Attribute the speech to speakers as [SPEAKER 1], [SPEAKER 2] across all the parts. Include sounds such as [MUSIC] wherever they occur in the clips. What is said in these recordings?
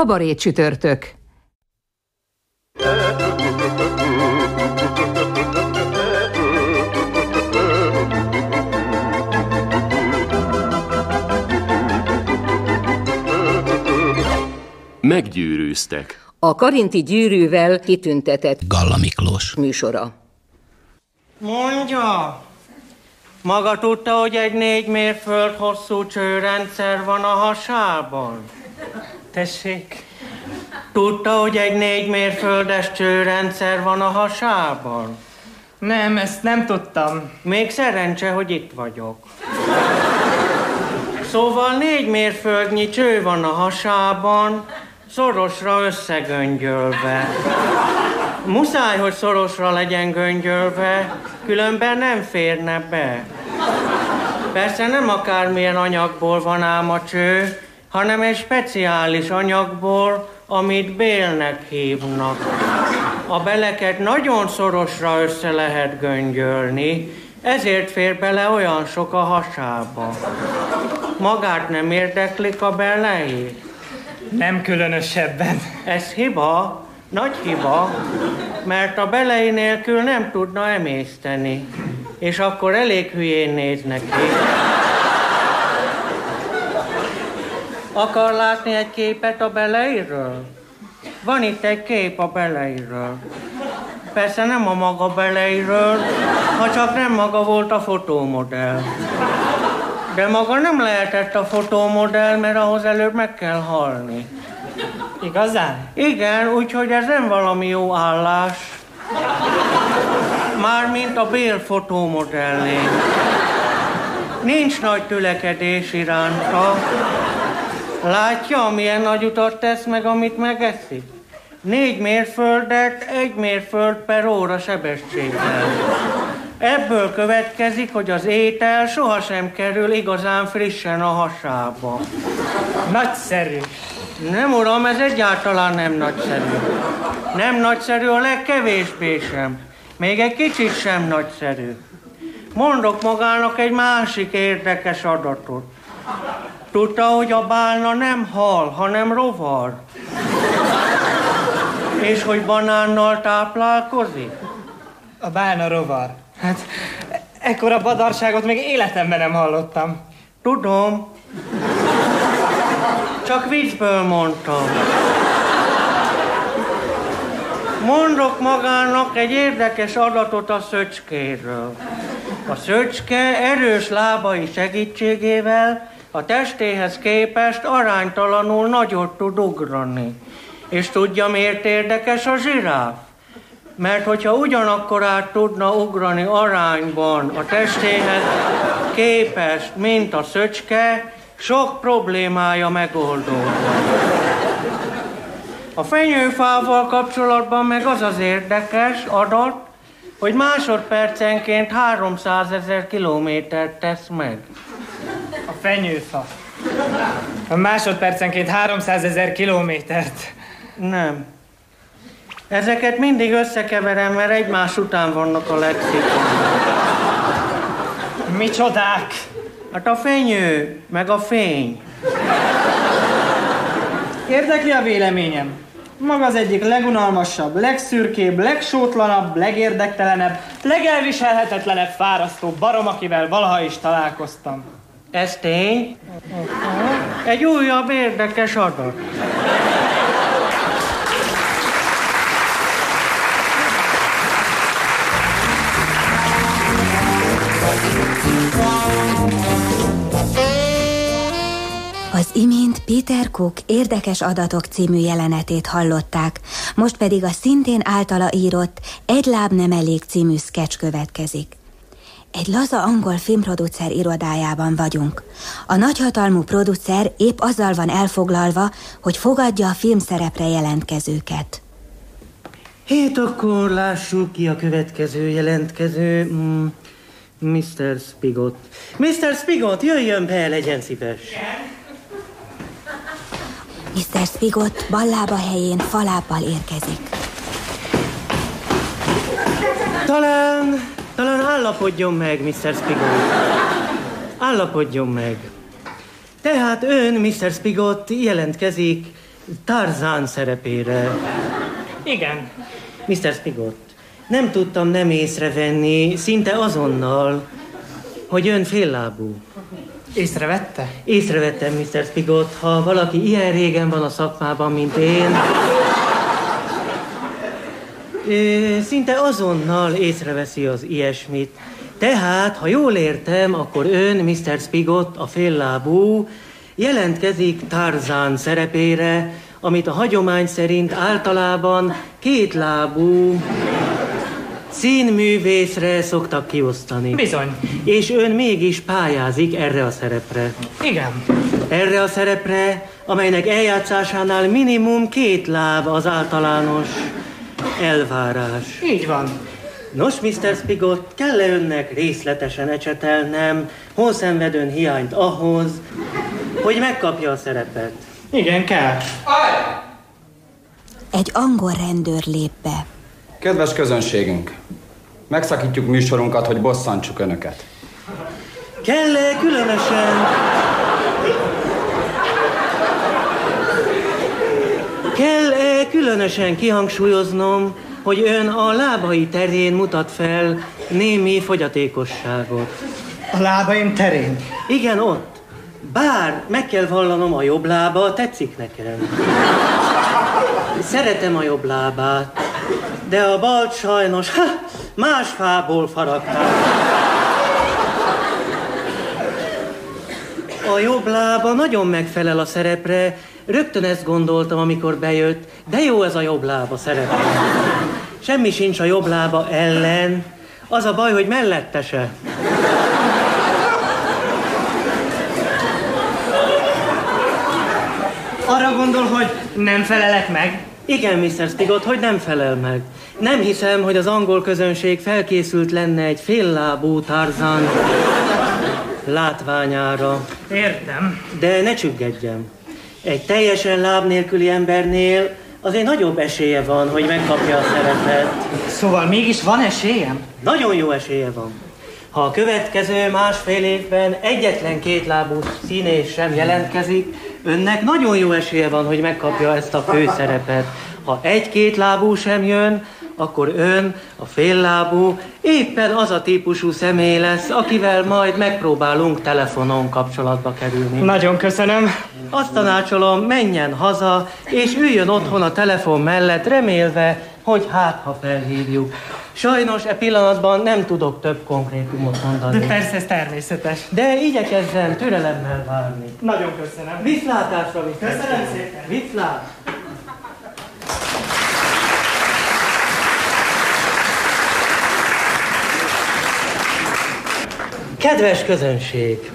[SPEAKER 1] Kabaré csütörtök.
[SPEAKER 2] Meggyűrűztek.
[SPEAKER 1] A Karinti gyűrűvel kitüntetett
[SPEAKER 3] Galla Miklós.
[SPEAKER 1] műsora.
[SPEAKER 4] Mondja! Maga tudta, hogy egy négy mérföld hosszú csőrendszer van a hasában? Tessék? Tudta, hogy egy négy mérföldes csőrendszer van a hasában?
[SPEAKER 5] Nem, ezt nem tudtam.
[SPEAKER 4] Még szerencse, hogy itt vagyok. Szóval négy mérföldnyi cső van a hasában, szorosra összegöngyölve. Muszáj, hogy szorosra legyen göngyölve, különben nem férne be. Persze nem akármilyen anyagból van ám a cső, hanem egy speciális anyagból, amit bélnek hívnak. A beleket nagyon szorosra össze lehet göngyölni, ezért fér bele olyan sok a hasába. Magát nem érdeklik a belei?
[SPEAKER 5] Nem különösebben.
[SPEAKER 4] Ez hiba, nagy hiba, mert a belei nélkül nem tudna emészteni, és akkor elég hülyén néz neki. Akar látni egy képet a beleiről? Van itt egy kép a beleiről. Persze nem a maga beleiről, ha csak nem maga volt a fotómodell. De maga nem lehetett a fotómodell, mert ahhoz előbb meg kell halni.
[SPEAKER 5] Igazán?
[SPEAKER 4] Igen, úgyhogy ez nem valami jó állás. Mármint a Bél fotómodellnél. Nincs nagy tülekedés iránta. Látja, milyen nagy utat tesz meg, amit megeszik? Négy mérföldet, egy mérföld per óra sebességgel. Ebből következik, hogy az étel sohasem kerül igazán frissen a hasába.
[SPEAKER 5] Nagyszerű.
[SPEAKER 4] Nem, uram, ez egyáltalán nem nagyszerű. Nem nagyszerű, a legkevésbé sem. Még egy kicsit sem nagyszerű. Mondok magának egy másik érdekes adatot. Tudta, hogy a bálna nem hal, hanem rovar. És hogy banánnal táplálkozik?
[SPEAKER 5] A bálna rovar. Hát, ekkora badarságot még életemben nem hallottam.
[SPEAKER 4] Tudom. Csak viccből mondtam. Mondok magának egy érdekes adatot a szöcskéről. A szöcske erős lábai segítségével a testéhez képest aránytalanul nagyot tud ugrani. És tudja, miért érdekes a zsiráf? Mert hogyha ugyanakkorát tudna ugrani arányban a testéhez képest, mint a szöcske, sok problémája megoldódna. A fenyőfával kapcsolatban meg az az érdekes adat, hogy másodpercenként 300 ezer kilométert tesz meg.
[SPEAKER 5] Fenyőfa. A másodpercenként 300 ezer kilométert.
[SPEAKER 4] Nem. Ezeket mindig összekeverem, mert egymás után vannak a lexikon.
[SPEAKER 5] Micsodák!
[SPEAKER 4] Hát a fenyő, meg a fény.
[SPEAKER 5] Érdekli a véleményem. Maga az egyik legunalmasabb, legszürkébb, legsótlanabb, legérdektelenebb, legelviselhetetlenebb fárasztó barom, akivel valaha is találkoztam.
[SPEAKER 4] Ez tény? Egy újabb érdekes adat.
[SPEAKER 6] Az imént Peter Cook Érdekes adatok című jelenetét hallották, most pedig a szintén általa írott Egy láb nem elég című sketch következik. Egy laza angol filmproducer irodájában vagyunk. A nagyhatalmú producer épp azzal van elfoglalva, hogy fogadja a filmszerepre jelentkezőket.
[SPEAKER 4] Hét, akkor lássuk ki a következő jelentkező. Mm, Mr. Spigot. Mr. Spigot, jöjjön be, legyen szíves.
[SPEAKER 6] Mr. Spigot ballába helyén falábbal érkezik.
[SPEAKER 4] Talán, talán állapodjon meg, Mr. Spigot. Állapodjon meg. Tehát ön, Mr. Spigot, jelentkezik Tarzán szerepére.
[SPEAKER 5] Igen.
[SPEAKER 4] Mr. Spigot, nem tudtam nem észrevenni, szinte azonnal, hogy ön féllábú.
[SPEAKER 5] Észrevette?
[SPEAKER 4] Észrevettem, Mr. Spigot, ha valaki ilyen régen van a szakmában, mint én, ö, szinte azonnal észreveszi az ilyesmit. Tehát, ha jól értem, akkor ön, Mr. Spigot, a féllábú, jelentkezik Tarzán szerepére, amit a hagyomány szerint általában kétlábú színművészre szoktak kiosztani.
[SPEAKER 5] Bizony.
[SPEAKER 4] És ön mégis pályázik erre a szerepre.
[SPEAKER 5] Igen.
[SPEAKER 4] Erre a szerepre, amelynek eljátszásánál minimum két láb az általános elvárás.
[SPEAKER 5] Így van.
[SPEAKER 4] Nos, Mr. Spigot, kell-e önnek részletesen ecsetelnem, hol szenved ön hiányt ahhoz, hogy megkapja a szerepet?
[SPEAKER 5] Igen, kell.
[SPEAKER 6] Egy angol rendőr lép be.
[SPEAKER 3] Kedves közönségünk, megszakítjuk műsorunkat, hogy bosszantsuk önöket.
[SPEAKER 4] Kell-e különösen... Kell-e különösen kihangsúlyoznom, hogy ön a lábai terén mutat fel némi fogyatékosságot?
[SPEAKER 5] A lábaim terén.
[SPEAKER 4] Igen, ott. Bár meg kell vallanom, a jobb lába tetszik nekem. Szeretem a jobb lábát, de a balt sajnos ha, más fából faragták. A jobb lába nagyon megfelel a szerepre, rögtön ezt gondoltam, amikor bejött, de jó ez a jobb lába szerepre. Semmi sincs a jobb lába ellen, az a baj, hogy mellette se.
[SPEAKER 5] Arra gondol, hogy nem felelek meg?
[SPEAKER 4] Igen, Mr. Spigot, hogy nem felel meg. Nem hiszem, hogy az angol közönség felkészült lenne egy féllábú Tarzan látványára.
[SPEAKER 5] Értem.
[SPEAKER 4] De ne csüggedjem. Egy teljesen láb nélküli embernél azért nagyobb esélye van, hogy megkapja a szerepet.
[SPEAKER 5] Szóval mégis van esélyem?
[SPEAKER 4] Nagyon jó esélye van. Ha a következő másfél évben egyetlen kétlábú színész sem jelentkezik, önnek nagyon jó esélye van, hogy megkapja ezt a főszerepet. Ha egy-két lábú sem jön, akkor ön, a féllábú, éppen az a típusú személy lesz, akivel majd megpróbálunk telefonon kapcsolatba kerülni.
[SPEAKER 5] Nagyon köszönöm.
[SPEAKER 4] Azt tanácsolom, menjen haza, és üljön otthon a telefon mellett, remélve, hogy hát, ha felhívjuk. Sajnos e pillanatban nem tudok több konkrétumot
[SPEAKER 5] De
[SPEAKER 4] mondani.
[SPEAKER 5] persze, ez természetes.
[SPEAKER 4] De igyekezzen türelemmel várni.
[SPEAKER 5] Nagyon köszönöm.
[SPEAKER 4] Viszlátásra, Mr.
[SPEAKER 5] Köszönöm szépen.
[SPEAKER 4] Viszlát! Kedves közönség!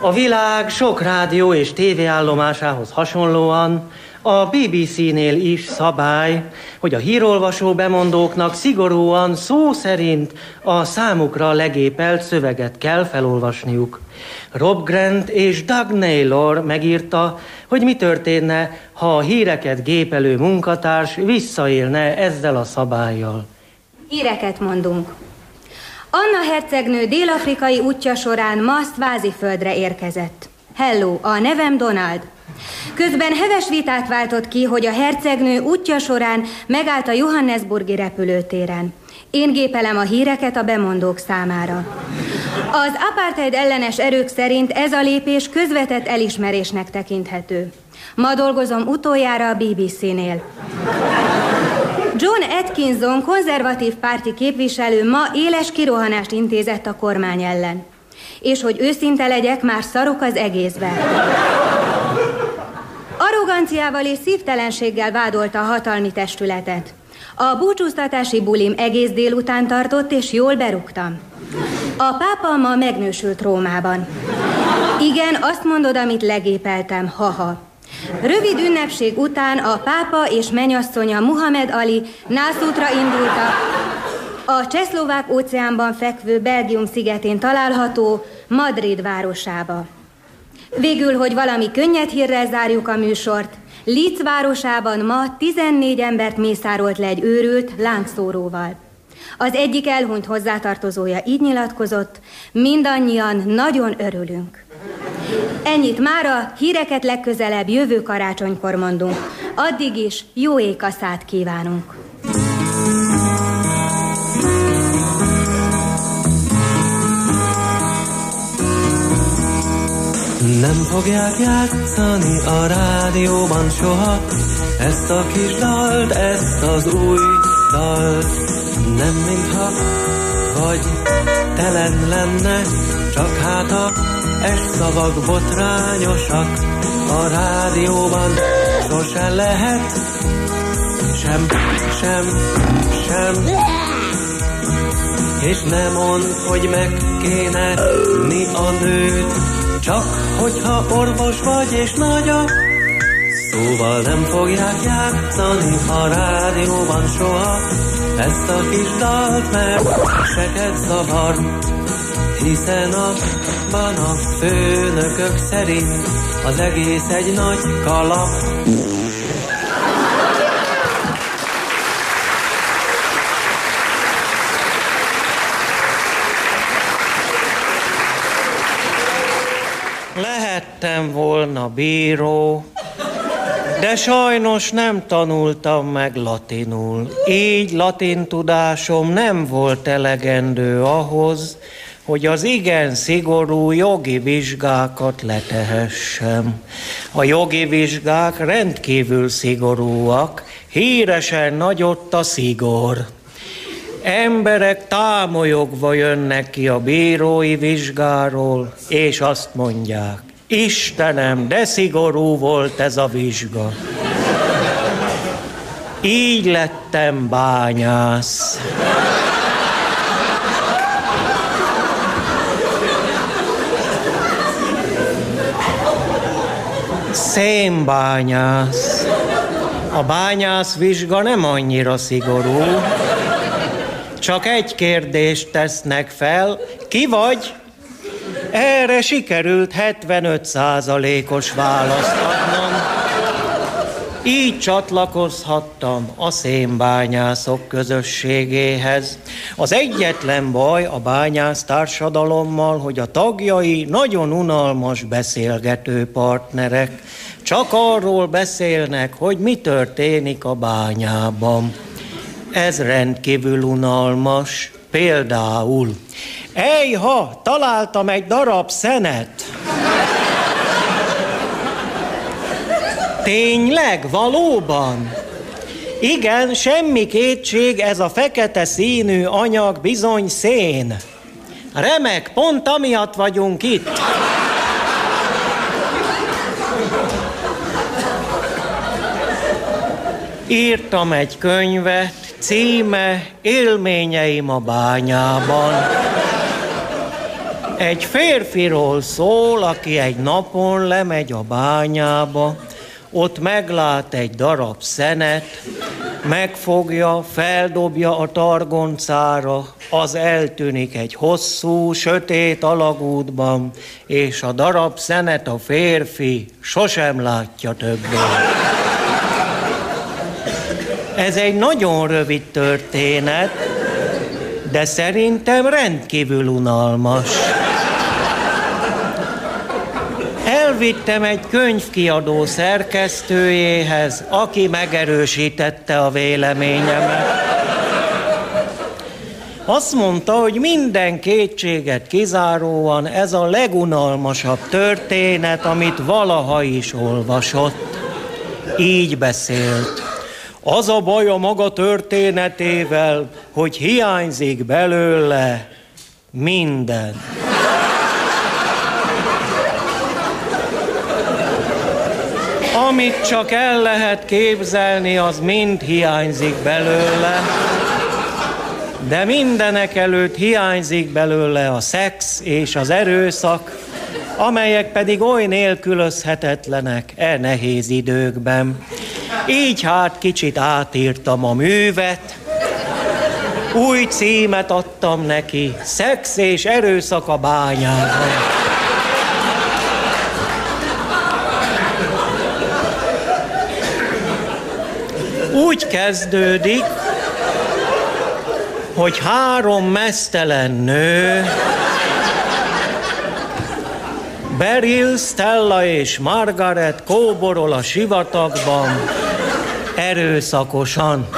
[SPEAKER 4] A világ sok rádió és tévéállomásához hasonlóan a BBC-nél is szabály, hogy a hírolvasó bemondóknak szigorúan szó szerint a számukra legépelt szöveget kell felolvasniuk. Rob Grant és Doug Naylor megírta, hogy mi történne, ha a híreket gépelő munkatárs visszaélne ezzel a szabályjal.
[SPEAKER 6] Híreket mondunk. Anna hercegnő dél-afrikai útja során ma Sváziföldre érkezett. Hello, a nevem Donald. Közben heves vitát váltott ki, hogy a hercegnő útja során megállt a Johannesburgi repülőtéren. Én gépelem a híreket a bemondók számára. Az apartheid ellenes erők szerint ez a lépés közvetett elismerésnek tekinthető. Ma dolgozom utoljára a BBC-nél. John Atkinson konzervatív párti képviselő ma éles kirohanást intézett a kormány ellen. És hogy őszinte legyek, már szarok az egészbe. Arroganciával és szívtelenséggel vádolta a hatalmi testületet. A búcsúztatási bulim egész délután tartott, és jól berúgtam. A pápa ma megnősült Rómában. Igen, azt mondod, amit legépeltem, haha. Rövid ünnepség után a pápa és menyasszonya Muhammed Ali nászútra indultak a Csehszlovák óceánban fekvő Belgium szigetén található Madrid városába. Végül, hogy valami könnyed hírrel zárjuk a műsort, Litz városában ma 14 embert mészárolt le egy őrült láncszóróval. Az egyik elhunyt hozzátartozója így nyilatkozott, mindannyian nagyon örülünk. Ennyit mára, híreket legközelebb jövő karácsonykor mondunk. Addig is jó ékaszát kívánunk!
[SPEAKER 7] Nem fogják játszani a rádióban soha Ezt a kis dalt, ezt az új dalt Nem mintha vagy telen lenne Csak hát a es szavak botrányosak A rádióban. Sosem lehet. Sem, sem, sem. És nem mond, hogy meg kéne mi a nőt csak hogyha orvos vagy és nagy a Szóval nem fogják játszani a rádióban soha. Ezt a kis dalt, mert seket zavar Hiszen abban a főnökök szerint Az egész egy nagy kalap
[SPEAKER 4] lettem volna bíró, de sajnos nem tanultam meg latinul. Így latin tudásom nem volt elegendő ahhoz, hogy az igen szigorú jogi vizsgákat letehessem. A jogi vizsgák rendkívül szigorúak, híresen nagyott a szigor. Emberek támolyogva jönnek ki a bírói vizsgáról, és azt mondják, Istenem, de szigorú volt ez a vizsga. Így lettem bányász. Szénbányász. A bányász vizsga nem annyira szigorú. Csak egy kérdést tesznek fel. Ki vagy? Erre sikerült 75 százalékos választ adnom. Így csatlakozhattam a szénbányászok közösségéhez. Az egyetlen baj a bányász társadalommal, hogy a tagjai nagyon unalmas beszélgető partnerek. Csak arról beszélnek, hogy mi történik a bányában. Ez rendkívül unalmas. Például Ejha, találtam egy darab szenet. Tényleg, valóban? Igen, semmi kétség, ez a fekete színű anyag bizony szén. Remek, pont amiatt vagyunk itt. Írtam egy könyvet, címe Élményeim a bányában. Egy férfiról szól, aki egy napon lemegy a bányába, ott meglát egy darab szenet, megfogja, feldobja a targoncára, az eltűnik egy hosszú, sötét alagútban, és a darab szenet a férfi sosem látja többé. Ez egy nagyon rövid történet, de szerintem rendkívül unalmas. Elvittem egy könyvkiadó szerkesztőjéhez, aki megerősítette a véleményemet. Azt mondta, hogy minden kétséget kizáróan ez a legunalmasabb történet, amit valaha is olvasott. Így beszélt. Az a baj a maga történetével, hogy hiányzik belőle minden. Amit csak el lehet képzelni, az mind hiányzik belőle. De mindenek előtt hiányzik belőle a szex és az erőszak, amelyek pedig oly nélkülözhetetlenek e nehéz időkben. Így hát kicsit átírtam a művet, új címet adtam neki, szex és erőszak a bányában. Úgy kezdődik, hogy három mesztelen nő, Beryl, Stella és Margaret kóborol a sivatagban erőszakosan.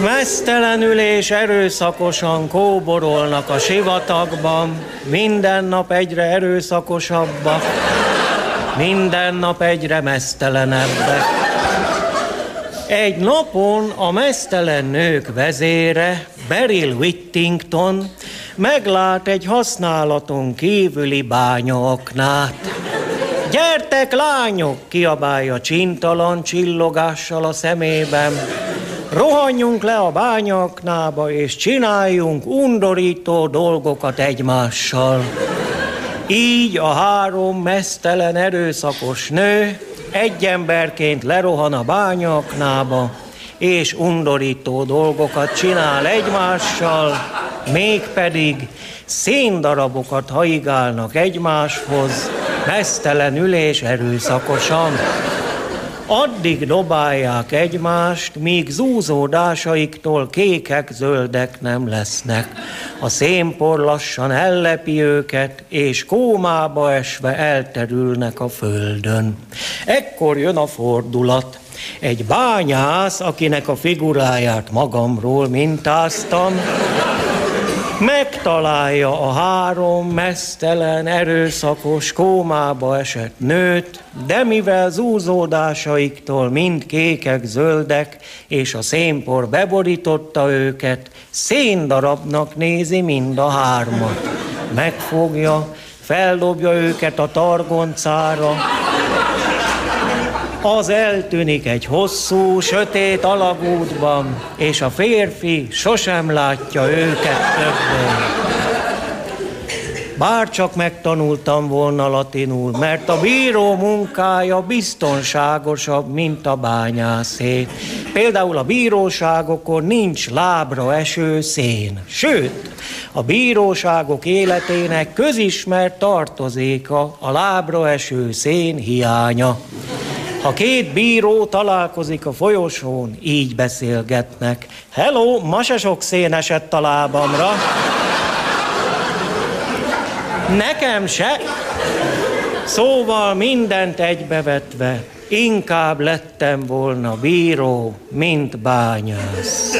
[SPEAKER 4] Mesztelenül és erőszakosan kóborolnak a sivatagban, minden nap egyre erőszakosabbak, minden nap egyre mesztelenebbek. Egy napon a mesztelen nők vezére, Beryl Whittington meglát egy használaton kívüli bányaoknát. Gyertek, lányok! kiabálja csintalan csillogással a szemében. Rohanjunk le a bányaknába, és csináljunk undorító dolgokat egymással. Így a három mesztelen erőszakos nő egy emberként lerohan a bányaknába, és undorító dolgokat csinál egymással, mégpedig széndarabokat haigálnak egymáshoz, mesztelenül és erőszakosan. Addig dobálják egymást, míg zúzódásaiktól kékek, zöldek nem lesznek. A szénpor lassan ellepi őket, és kómába esve elterülnek a földön. Ekkor jön a fordulat. Egy bányász, akinek a figuráját magamról mintáztam, megtalálja a három mesztelen, erőszakos kómába esett nőt, de mivel zúzódásaiktól mind kékek, zöldek, és a szénpor beborította őket, széndarabnak nézi mind a hármat. Megfogja, feldobja őket a targoncára, az eltűnik egy hosszú, sötét alagútban, és a férfi sosem látja őket többé. Bár csak megtanultam volna latinul, mert a bíró munkája biztonságosabb, mint a bányászé. Például a bíróságokon nincs lábra eső szén. Sőt, a bíróságok életének közismert tartozéka a lábra eső szén hiánya. Ha két bíró találkozik a folyosón, így beszélgetnek. Hello, ma se sok szén esett a lábamra. Nekem se. Szóval mindent egybevetve, inkább lettem volna bíró, mint bányász.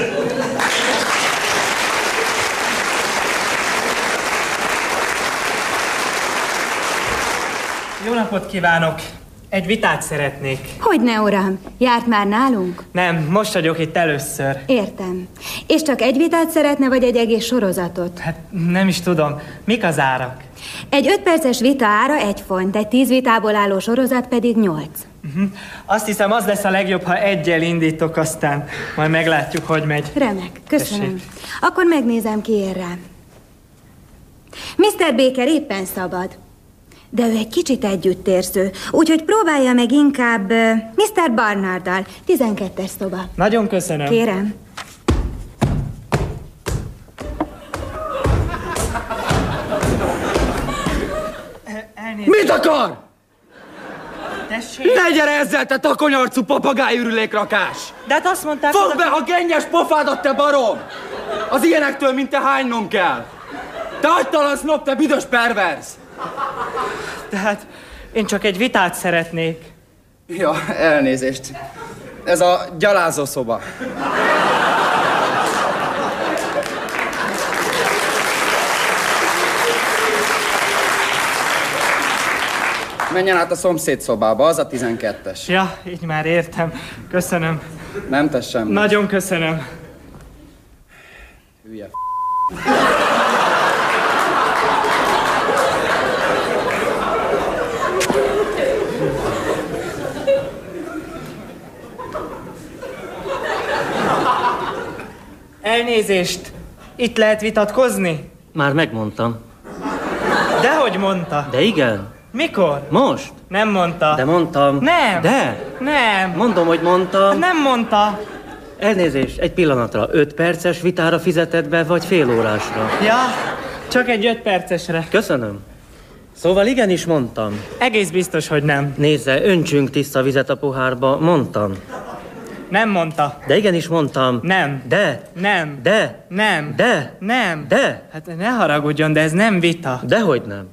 [SPEAKER 5] Jó napot kívánok! Egy vitát szeretnék.
[SPEAKER 6] Hogy ne, uram? Járt már nálunk?
[SPEAKER 5] Nem, most vagyok itt először.
[SPEAKER 6] Értem. És csak egy vitát szeretne, vagy egy egész sorozatot?
[SPEAKER 5] Hát nem is tudom. Mik az árak?
[SPEAKER 6] Egy öt perces vita ára egy font, egy tíz vitából álló sorozat pedig nyolc.
[SPEAKER 5] Uh-huh. Azt hiszem, az lesz a legjobb, ha egyel indítok, aztán majd meglátjuk, hogy megy.
[SPEAKER 6] Remek, köszönöm. Tessék. Akkor megnézem, ki ér rá. Mr. Baker éppen szabad. De ő egy kicsit együttérző, úgyhogy próbálja meg inkább uh, Mr. Barnarddal, 12-es szoba.
[SPEAKER 5] Nagyon köszönöm.
[SPEAKER 6] Kérem.
[SPEAKER 8] Mit akar?
[SPEAKER 5] Tessék?
[SPEAKER 8] Ne gyere ezzel, te takonyarcú papagájürülékrakás!
[SPEAKER 5] De hát azt mondták...
[SPEAKER 8] Fogd be a gennyes pofádat, te barom! Az ilyenektől, mint te hánynom kell! Te agytalan sznop, te büdös perverz!
[SPEAKER 5] Tehát én csak egy vitát szeretnék.
[SPEAKER 8] Ja, elnézést. Ez a gyalázó szoba. Menjen át a szomszéd szobába, az a 12-es.
[SPEAKER 5] Ja, így már értem. Köszönöm.
[SPEAKER 8] Nem tesz semmit.
[SPEAKER 5] Nagyon köszönöm.
[SPEAKER 8] Hülye
[SPEAKER 5] Elnézést! Itt lehet vitatkozni?
[SPEAKER 4] Már megmondtam.
[SPEAKER 5] Dehogy mondta.
[SPEAKER 4] De igen.
[SPEAKER 5] Mikor?
[SPEAKER 4] Most?
[SPEAKER 5] Nem mondta.
[SPEAKER 4] De mondtam.
[SPEAKER 5] Nem.
[SPEAKER 4] De?
[SPEAKER 5] Nem.
[SPEAKER 4] Mondom, hogy mondtam.
[SPEAKER 5] Nem mondta.
[SPEAKER 4] Elnézést, egy pillanatra. Öt perces vitára fizetett be, vagy fél órásra?
[SPEAKER 5] Ja, csak egy öt percesre.
[SPEAKER 4] Köszönöm. Szóval igenis mondtam.
[SPEAKER 5] Egész biztos, hogy nem.
[SPEAKER 4] Nézze, öntsünk tiszta vizet a pohárba, mondtam.
[SPEAKER 5] Nem mondta.
[SPEAKER 4] De igenis mondtam.
[SPEAKER 5] Nem.
[SPEAKER 4] De.
[SPEAKER 5] Nem.
[SPEAKER 4] De.
[SPEAKER 5] Nem.
[SPEAKER 4] De.
[SPEAKER 5] Nem.
[SPEAKER 4] De.
[SPEAKER 5] Hát ne haragudjon, de ez nem vita.
[SPEAKER 4] Dehogy nem.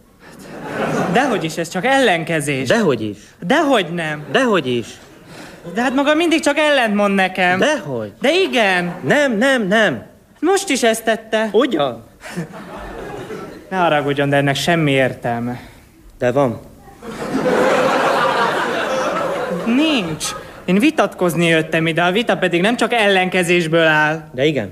[SPEAKER 5] Dehogy is, ez csak ellenkezés.
[SPEAKER 4] Dehogy is.
[SPEAKER 5] Dehogy nem.
[SPEAKER 4] Dehogy is.
[SPEAKER 5] De hát maga mindig csak ellent mond nekem.
[SPEAKER 4] Dehogy.
[SPEAKER 5] De igen.
[SPEAKER 4] Nem, nem, nem.
[SPEAKER 5] Most is ezt tette.
[SPEAKER 4] Ugyan.
[SPEAKER 5] Ne haragudjon, de ennek semmi értelme.
[SPEAKER 4] De van.
[SPEAKER 5] Nincs. Én vitatkozni jöttem ide, a vita pedig nem csak ellenkezésből áll.
[SPEAKER 4] De igen.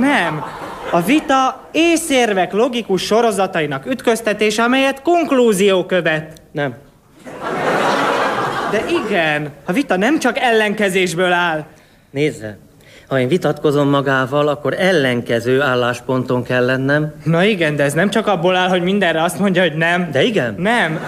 [SPEAKER 5] Nem. A vita észérvek logikus sorozatainak ütköztetése, amelyet konklúzió követ.
[SPEAKER 4] Nem.
[SPEAKER 5] De igen, a vita nem csak ellenkezésből áll.
[SPEAKER 4] Nézze, ha én vitatkozom magával, akkor ellenkező állásponton kell lennem.
[SPEAKER 5] Na igen, de ez nem csak abból áll, hogy mindenre azt mondja, hogy nem.
[SPEAKER 4] De igen.
[SPEAKER 5] Nem.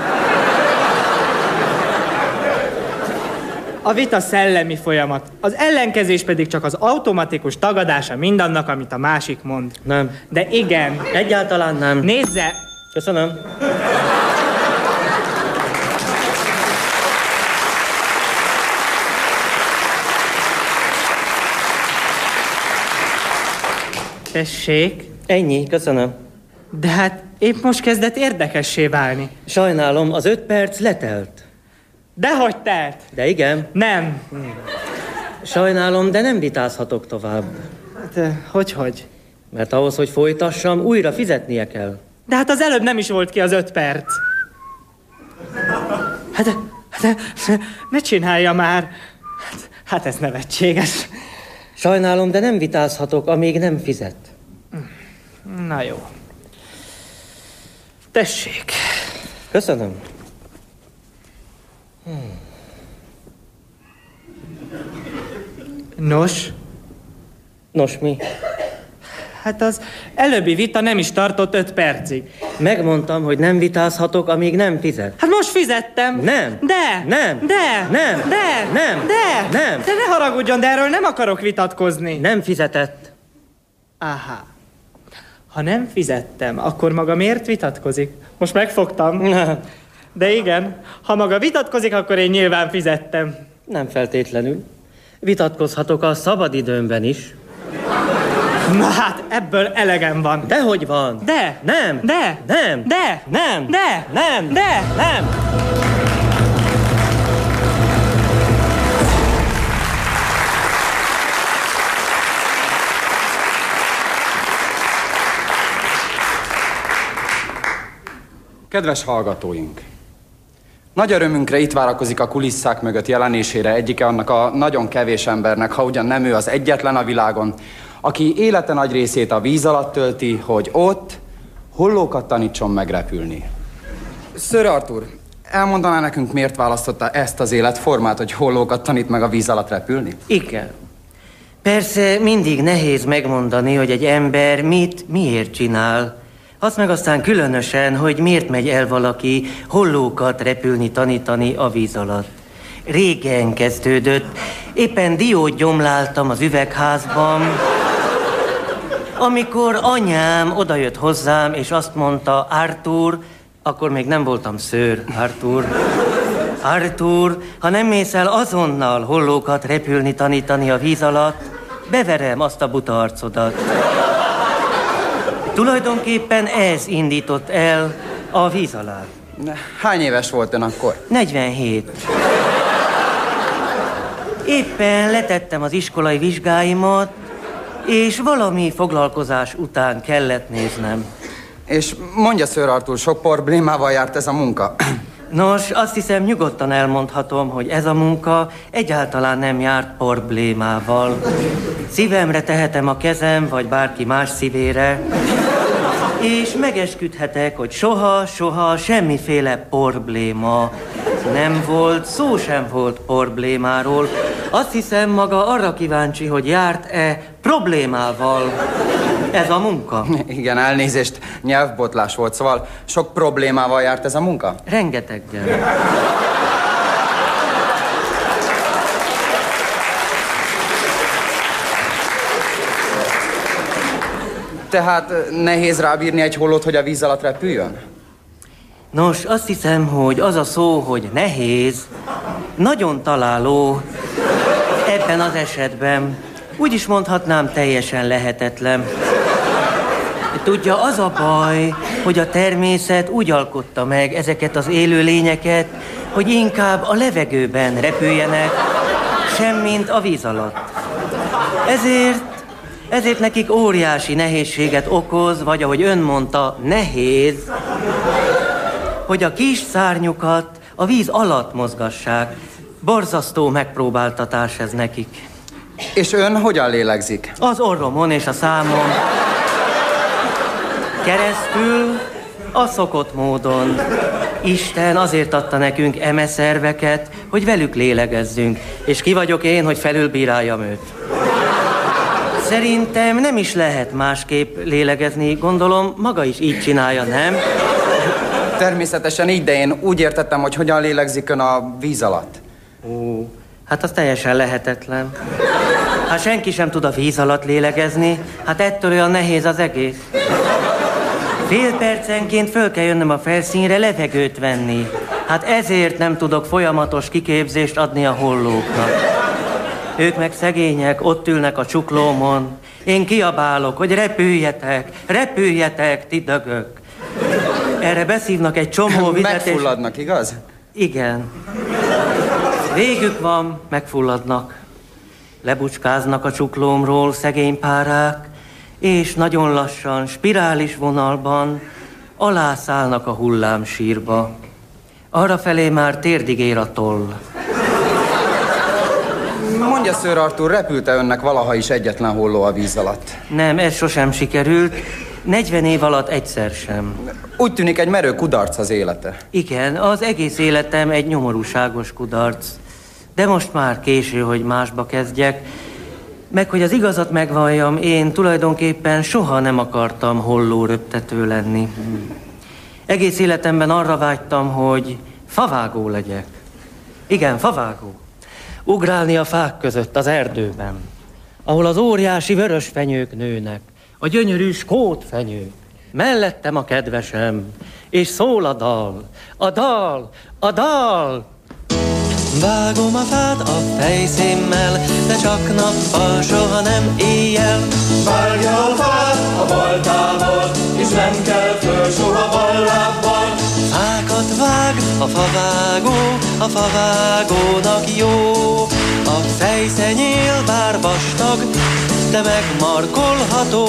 [SPEAKER 5] A vita szellemi folyamat, az ellenkezés pedig csak az automatikus tagadása mindannak, amit a másik mond.
[SPEAKER 4] Nem.
[SPEAKER 5] De igen.
[SPEAKER 4] Egyáltalán nem.
[SPEAKER 5] Nézze!
[SPEAKER 4] Köszönöm.
[SPEAKER 5] Tessék.
[SPEAKER 4] Ennyi, köszönöm.
[SPEAKER 5] De hát épp most kezdett érdekessé válni.
[SPEAKER 4] Sajnálom, az öt perc letelt.
[SPEAKER 5] Dehogy telt?
[SPEAKER 4] De igen.
[SPEAKER 5] Nem.
[SPEAKER 4] Sajnálom, de nem vitázhatok tovább.
[SPEAKER 5] Hát, hogy, hogy?
[SPEAKER 4] Mert ahhoz, hogy folytassam, újra fizetnie kell.
[SPEAKER 5] De hát az előbb nem is volt ki az öt perc. Hát, hát ne csinálja már. Hát, hát ez nevetséges.
[SPEAKER 4] Sajnálom, de nem vitázhatok, amíg nem fizet.
[SPEAKER 5] Na jó. Tessék.
[SPEAKER 4] Köszönöm. Hmm.
[SPEAKER 5] Nos?
[SPEAKER 4] Nos, mi?
[SPEAKER 5] Hát az előbbi vita nem is tartott öt percig.
[SPEAKER 4] Megmondtam, hogy nem vitázhatok, amíg nem fizet.
[SPEAKER 5] Hát most fizettem.
[SPEAKER 4] Nem.
[SPEAKER 5] De.
[SPEAKER 4] Nem.
[SPEAKER 5] De.
[SPEAKER 4] Nem.
[SPEAKER 5] De.
[SPEAKER 4] Nem.
[SPEAKER 5] De.
[SPEAKER 4] Nem.
[SPEAKER 5] De ne haragudjon, de erről nem akarok vitatkozni.
[SPEAKER 4] Nem fizetett.
[SPEAKER 5] Aha. Ha nem fizettem, akkor maga miért vitatkozik? Most megfogtam. [LAUGHS] De igen, ha maga vitatkozik, akkor én nyilván fizettem.
[SPEAKER 4] Nem feltétlenül. Vitatkozhatok a szabadidőmben is.
[SPEAKER 5] Na hát, ebből elegem van.
[SPEAKER 4] Dehogy van.
[SPEAKER 5] De.
[SPEAKER 4] Nem.
[SPEAKER 5] De.
[SPEAKER 4] Nem.
[SPEAKER 5] De.
[SPEAKER 4] Nem.
[SPEAKER 5] De.
[SPEAKER 4] Nem.
[SPEAKER 5] De.
[SPEAKER 4] Nem.
[SPEAKER 3] Kedves hallgatóink! Nagy örömünkre itt várakozik a kulisszák mögött jelenésére egyike annak a nagyon kevés embernek, ha ugyan nem ő az egyetlen a világon, aki élete nagy részét a víz alatt tölti, hogy ott hollókat tanítson megrepülni. Sir Arthur, elmondaná nekünk, miért választotta ezt az életformát, hogy hollókat tanít meg a víz alatt repülni?
[SPEAKER 4] Igen. Persze mindig nehéz megmondani, hogy egy ember mit, miért csinál. Azt meg aztán különösen, hogy miért megy el valaki hollókat repülni, tanítani a víz alatt. Régen kezdődött, éppen diót gyomláltam az üvegházban, amikor anyám odajött hozzám, és azt mondta, Arthur, akkor még nem voltam szőr, Arthur. Arthur, ha nem mész el azonnal hollókat repülni, tanítani a víz alatt, beverem azt a buta arcodat. Tulajdonképpen ez indított el a víz alá.
[SPEAKER 3] Hány éves volt ön akkor?
[SPEAKER 4] 47. Éppen letettem az iskolai vizsgáimat, és valami foglalkozás után kellett néznem.
[SPEAKER 3] És mondja, Sir Arthur, sok problémával járt ez a munka.
[SPEAKER 4] Nos, azt hiszem nyugodtan elmondhatom, hogy ez a munka egyáltalán nem járt problémával. Szívemre tehetem a kezem, vagy bárki más szívére, és megesküdhetek, hogy soha, soha semmiféle probléma nem volt, szó sem volt problémáról, Azt hiszem, maga arra kíváncsi, hogy járt-e problémával ez a munka.
[SPEAKER 3] Igen, elnézést, nyelvbotlás volt, szóval sok problémával járt ez a munka?
[SPEAKER 4] Rengeteggel.
[SPEAKER 3] Tehát nehéz rábírni egy hollót, hogy a víz alatt repüljön?
[SPEAKER 4] Nos, azt hiszem, hogy az a szó, hogy nehéz, nagyon találó ebben az esetben. Úgy is mondhatnám, teljesen lehetetlen. Tudja, az a baj, hogy a természet úgy alkotta meg ezeket az élő lényeket, hogy inkább a levegőben repüljenek, semmint a víz alatt. Ezért, ezért nekik óriási nehézséget okoz, vagy ahogy ön mondta, nehéz, hogy a kis szárnyukat a víz alatt mozgassák. Borzasztó megpróbáltatás ez nekik.
[SPEAKER 3] És ön hogyan lélegzik?
[SPEAKER 4] Az orromon és a számon. Keresztül a szokott módon. Isten azért adta nekünk eme szerveket, hogy velük lélegezzünk. És ki vagyok én, hogy felülbíráljam őt. Szerintem nem is lehet másképp lélegezni, gondolom maga is így csinálja, nem?
[SPEAKER 3] Természetesen így, de én úgy értettem, hogy hogyan lélegzik ön a víz alatt.
[SPEAKER 4] Ó, hát az teljesen lehetetlen. Hát senki sem tud a víz alatt lélegezni, hát ettől olyan nehéz az egész. Fél percenként föl kell jönnöm a felszínre levegőt venni. Hát ezért nem tudok folyamatos kiképzést adni a hollóknak. Ők meg szegények, ott ülnek a csuklómon. Én kiabálok, hogy repüljetek, repüljetek, ti dögök. Erre beszívnak egy csomó [LAUGHS] vizet,
[SPEAKER 3] Megfulladnak, és... igaz?
[SPEAKER 4] Igen. Végük van, megfulladnak. Lebucskáznak a csuklómról szegény párák, és nagyon lassan, spirális vonalban alászállnak a hullámsírba. Arra felé már térdig ér a toll.
[SPEAKER 3] Mondja, Sir Arthur, repült-e önnek valaha is egyetlen holló a víz alatt?
[SPEAKER 4] Nem, ez sosem sikerült. 40 év alatt egyszer sem.
[SPEAKER 3] Úgy tűnik egy merő kudarc az élete.
[SPEAKER 4] Igen, az egész életem egy nyomorúságos kudarc. De most már késő, hogy másba kezdjek. Meg, hogy az igazat megvalljam, én tulajdonképpen soha nem akartam holló röptető lenni. Egész életemben arra vágytam, hogy favágó legyek. Igen, favágó. Ugrálni a fák között az erdőben, ahol az óriási vörös fenyők nőnek, a gyönyörű skót fenyők. Mellettem a kedvesem, és szól a dal, a dal, a dal. Vágom a fát a fejszémmel, de csak nappal, soha nem éjjel.
[SPEAKER 9] Vágja a fát a baltával, és nem kell föl soha ballábbal.
[SPEAKER 4] Fákat vág a favágó, a favágónak jó. A fejszenyél bár vastag, de megmarkolható.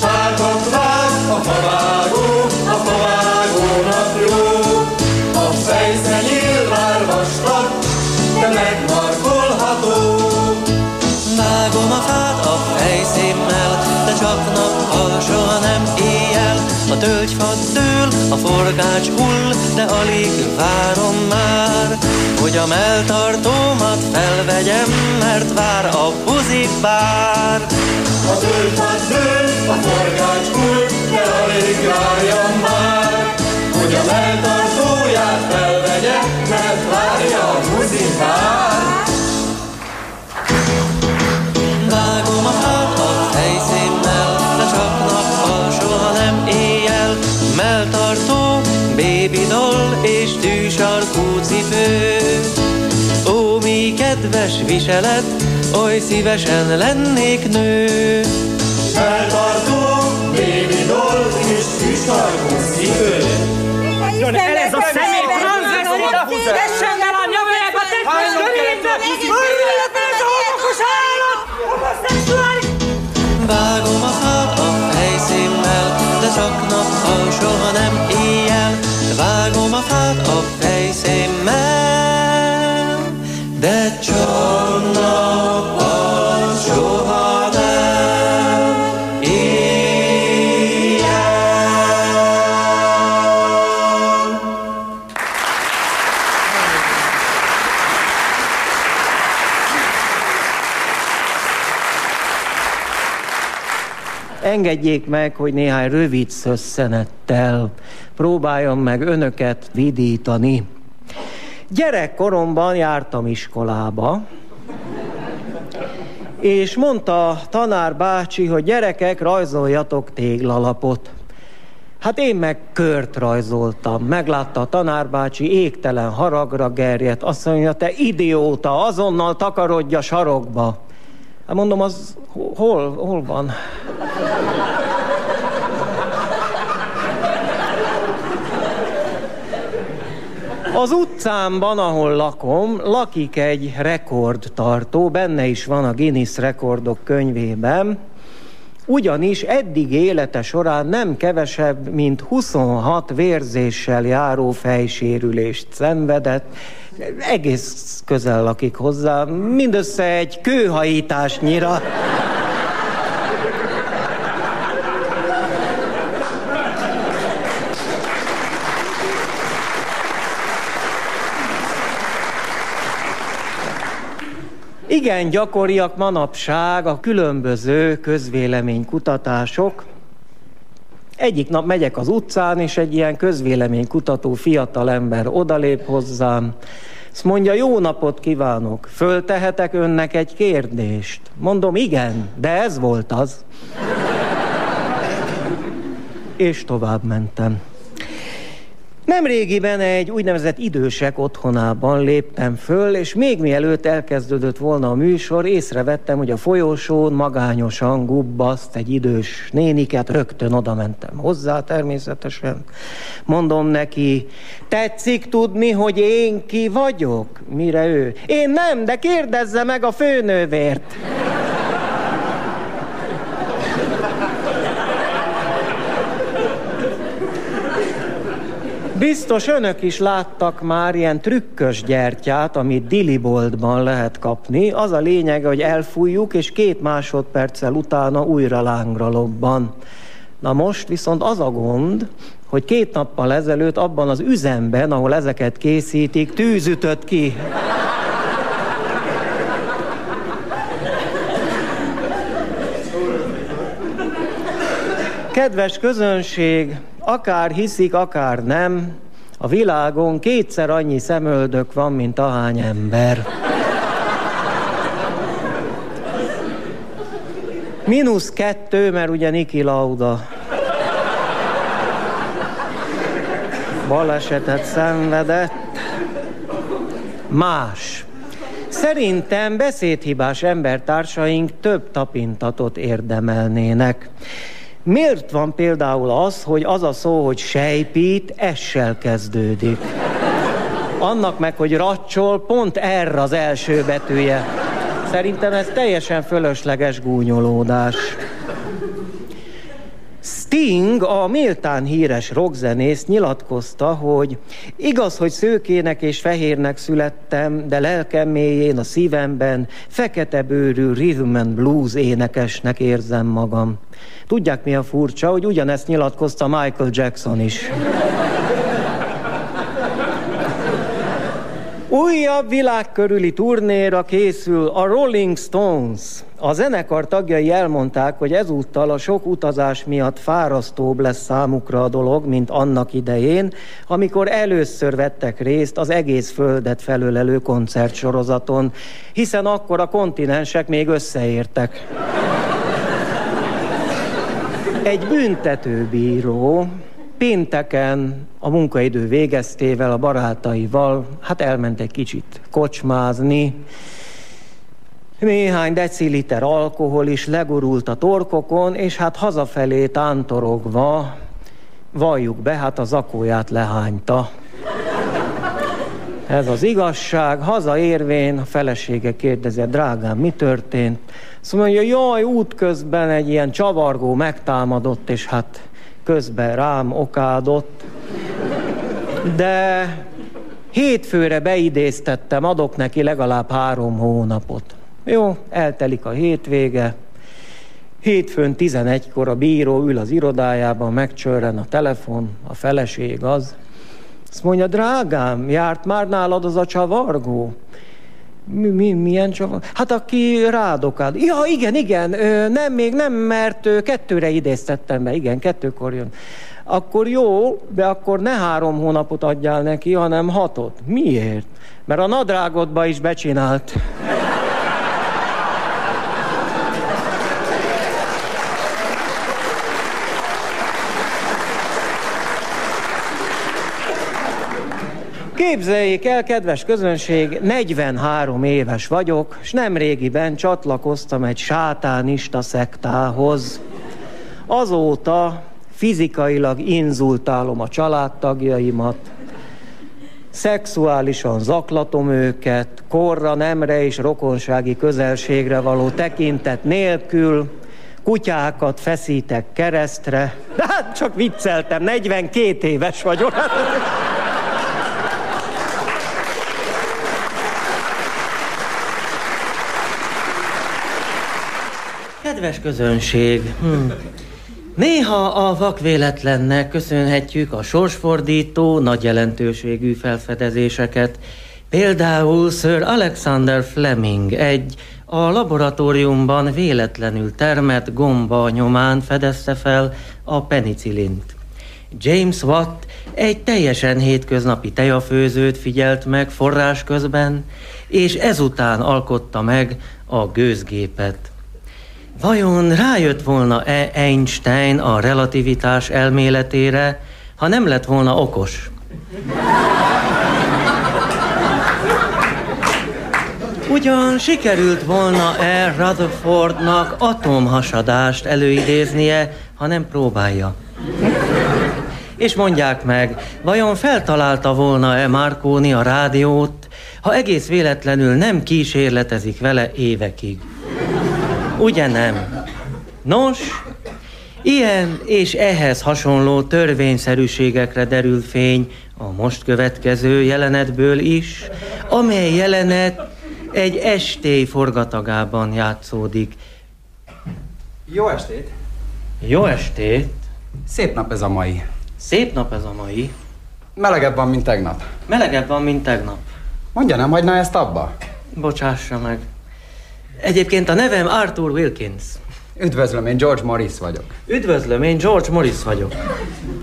[SPEAKER 9] Fákat vág a favágó, a favágónak jó. A fejszenyél bár vastag, de megmarkolható.
[SPEAKER 4] Vágom a fát a fejszémmel, de csak nappal, soha nem éjjel. A tölgyfa dől, a forgács hull, de alig várom már, hogy a melltartómat felvegyem, mert vár a buzikbár.
[SPEAKER 9] A tölgyfa dől, a forgács hull, de alig várjam már, hogy a melltartóját felvegye, mert várja a buzikár.
[SPEAKER 4] Vágom és tűsarkú cipő. Ó, mi kedves viselet, oly szívesen lennék nő.
[SPEAKER 9] Feltartó, baby doll és tűsarkú cipő.
[SPEAKER 5] Jön el ez a szemét, Vessen el a nyomjába, tetves körébe! Örüljött ez a homokos állat! Homoszexuális!
[SPEAKER 4] Vágom a fát a fejszémmel, de csak nappal, soha nem. Vágom a fát a fejszémmel, de csak engedjék meg, hogy néhány rövid szösszenettel próbáljam meg önöket vidítani. Gyerekkoromban jártam iskolába, és mondta tanár bácsi, hogy gyerekek, rajzoljatok téglalapot. Hát én meg kört rajzoltam. Meglátta a tanárbácsi, égtelen haragra gerjedt. Azt mondja, te idióta, azonnal takarodj a sarokba. Hát mondom, az hol, hol van? Az utcámban, ahol lakom, lakik egy rekordtartó, benne is van a Guinness rekordok könyvében, ugyanis eddig élete során nem kevesebb, mint 26 vérzéssel járó fejsérülést szenvedett, egész közel lakik hozzá, mindössze egy kőhajításnyira. Igen gyakoriak manapság a különböző közvéleménykutatások. Egyik nap megyek az utcán, és egy ilyen közvéleménykutató fiatal ember odalép hozzám, azt mondja, jó napot kívánok, föltehetek önnek egy kérdést? Mondom, igen, de ez volt az. és tovább mentem. Nemrégiben egy úgynevezett idősek otthonában léptem föl, és még mielőtt elkezdődött volna a műsor, észrevettem, hogy a folyosón magányosan gubbaszt egy idős néniket, rögtön oda mentem hozzá természetesen. Mondom neki, tetszik tudni, hogy én ki vagyok? Mire ő? Én nem, de kérdezze meg a főnővért. Biztos önök is láttak már ilyen trükkös gyertyát, amit diliboltban lehet kapni. Az a lényege, hogy elfújjuk, és két másodperccel utána újra lángra lobban. Na most viszont az a gond, hogy két nappal ezelőtt abban az üzemben, ahol ezeket készítik, tűz ki. Kedves közönség, akár hiszik, akár nem, a világon kétszer annyi szemöldök van, mint ahány ember. Minusz kettő, mert ugye Niki Lauda balesetet szenvedett. Más. Szerintem beszédhibás embertársaink több tapintatot érdemelnének. Miért van például az, hogy az a szó, hogy sejpít, essel kezdődik? Annak meg, hogy racsol, pont erre az első betűje. Szerintem ez teljesen fölösleges gúnyolódás. Sting, a méltán híres rockzenész nyilatkozta, hogy igaz, hogy szőkének és fehérnek születtem, de lelkem mélyén, a szívemben fekete bőrű rhythm and blues énekesnek érzem magam. Tudják mi a furcsa, hogy ugyanezt nyilatkozta Michael Jackson is. Újabb világkörüli turnéra készül a Rolling Stones. A zenekar tagjai elmondták, hogy ezúttal a sok utazás miatt fárasztóbb lesz számukra a dolog, mint annak idején, amikor először vettek részt az egész földet felölelő koncertsorozaton, hiszen akkor a kontinensek még összeértek. Egy büntetőbíró pénteken a munkaidő végeztével a barátaival, hát elment egy kicsit kocsmázni, néhány deciliter alkohol is legurult a torkokon, és hát hazafelé tántorogva, valljuk be, hát a zakóját lehányta. Ez az igazság. Hazaérvén a felesége kérdezi, drágám, mi történt? Azt mondja, jaj, útközben egy ilyen csavargó megtámadott, és hát közben rám okádott. De hétfőre beidéztettem, adok neki legalább három hónapot. Jó, eltelik a hétvége. Hétfőn 11-kor a bíró ül az irodájában, megcsörren a telefon, a feleség az. Azt mondja, drágám, járt már nálad az a csavargó?
[SPEAKER 10] Mi, mi, milyen csavar? Hát aki rádokád. Ja, igen, igen, nem, még nem, mert kettőre idéztettem be, igen, kettőkor jön. Akkor jó, de akkor ne három hónapot adjál neki, hanem hatot. Miért? Mert a nadrágodba is becsinált. Képzeljék el, kedves közönség, 43 éves vagyok, és nem régiben csatlakoztam egy sátánista szektához. Azóta fizikailag inzultálom a családtagjaimat, szexuálisan zaklatom őket, korra, nemre és rokonsági közelségre való tekintet nélkül, kutyákat feszítek keresztre. De hát csak vicceltem, 42 éves vagyok.
[SPEAKER 4] Kedves közönség, hm. néha a vakvéletlennek köszönhetjük a sorsfordító, nagy jelentőségű felfedezéseket. Például Sir Alexander Fleming egy a laboratóriumban véletlenül termett gomba nyomán fedezte fel a penicillint. James Watt egy teljesen hétköznapi tejafőzőt figyelt meg forrás közben, és ezután alkotta meg a gőzgépet. Vajon rájött volna-e Einstein a relativitás elméletére, ha nem lett volna okos? Ugyan sikerült volna-e Rutherfordnak atomhasadást előidéznie, ha nem próbálja? És mondják meg, vajon feltalálta volna-e Marconi a rádiót, ha egész véletlenül nem kísérletezik vele évekig? Ugye nem? Nos, ilyen és ehhez hasonló törvényszerűségekre derül fény a most következő jelenetből is, amely jelenet egy estély forgatagában játszódik.
[SPEAKER 3] Jó estét!
[SPEAKER 4] Jó estét!
[SPEAKER 3] Szép nap ez a mai.
[SPEAKER 4] Szép nap ez a mai.
[SPEAKER 3] Melegebb van, mint tegnap.
[SPEAKER 4] Melegebb van, mint tegnap.
[SPEAKER 3] Mondja, nem hagyná ezt abba?
[SPEAKER 4] Bocsássa meg. Egyébként a nevem Arthur Wilkins.
[SPEAKER 3] Üdvözlöm, én George Morris vagyok.
[SPEAKER 4] Üdvözlöm, én George Morris vagyok.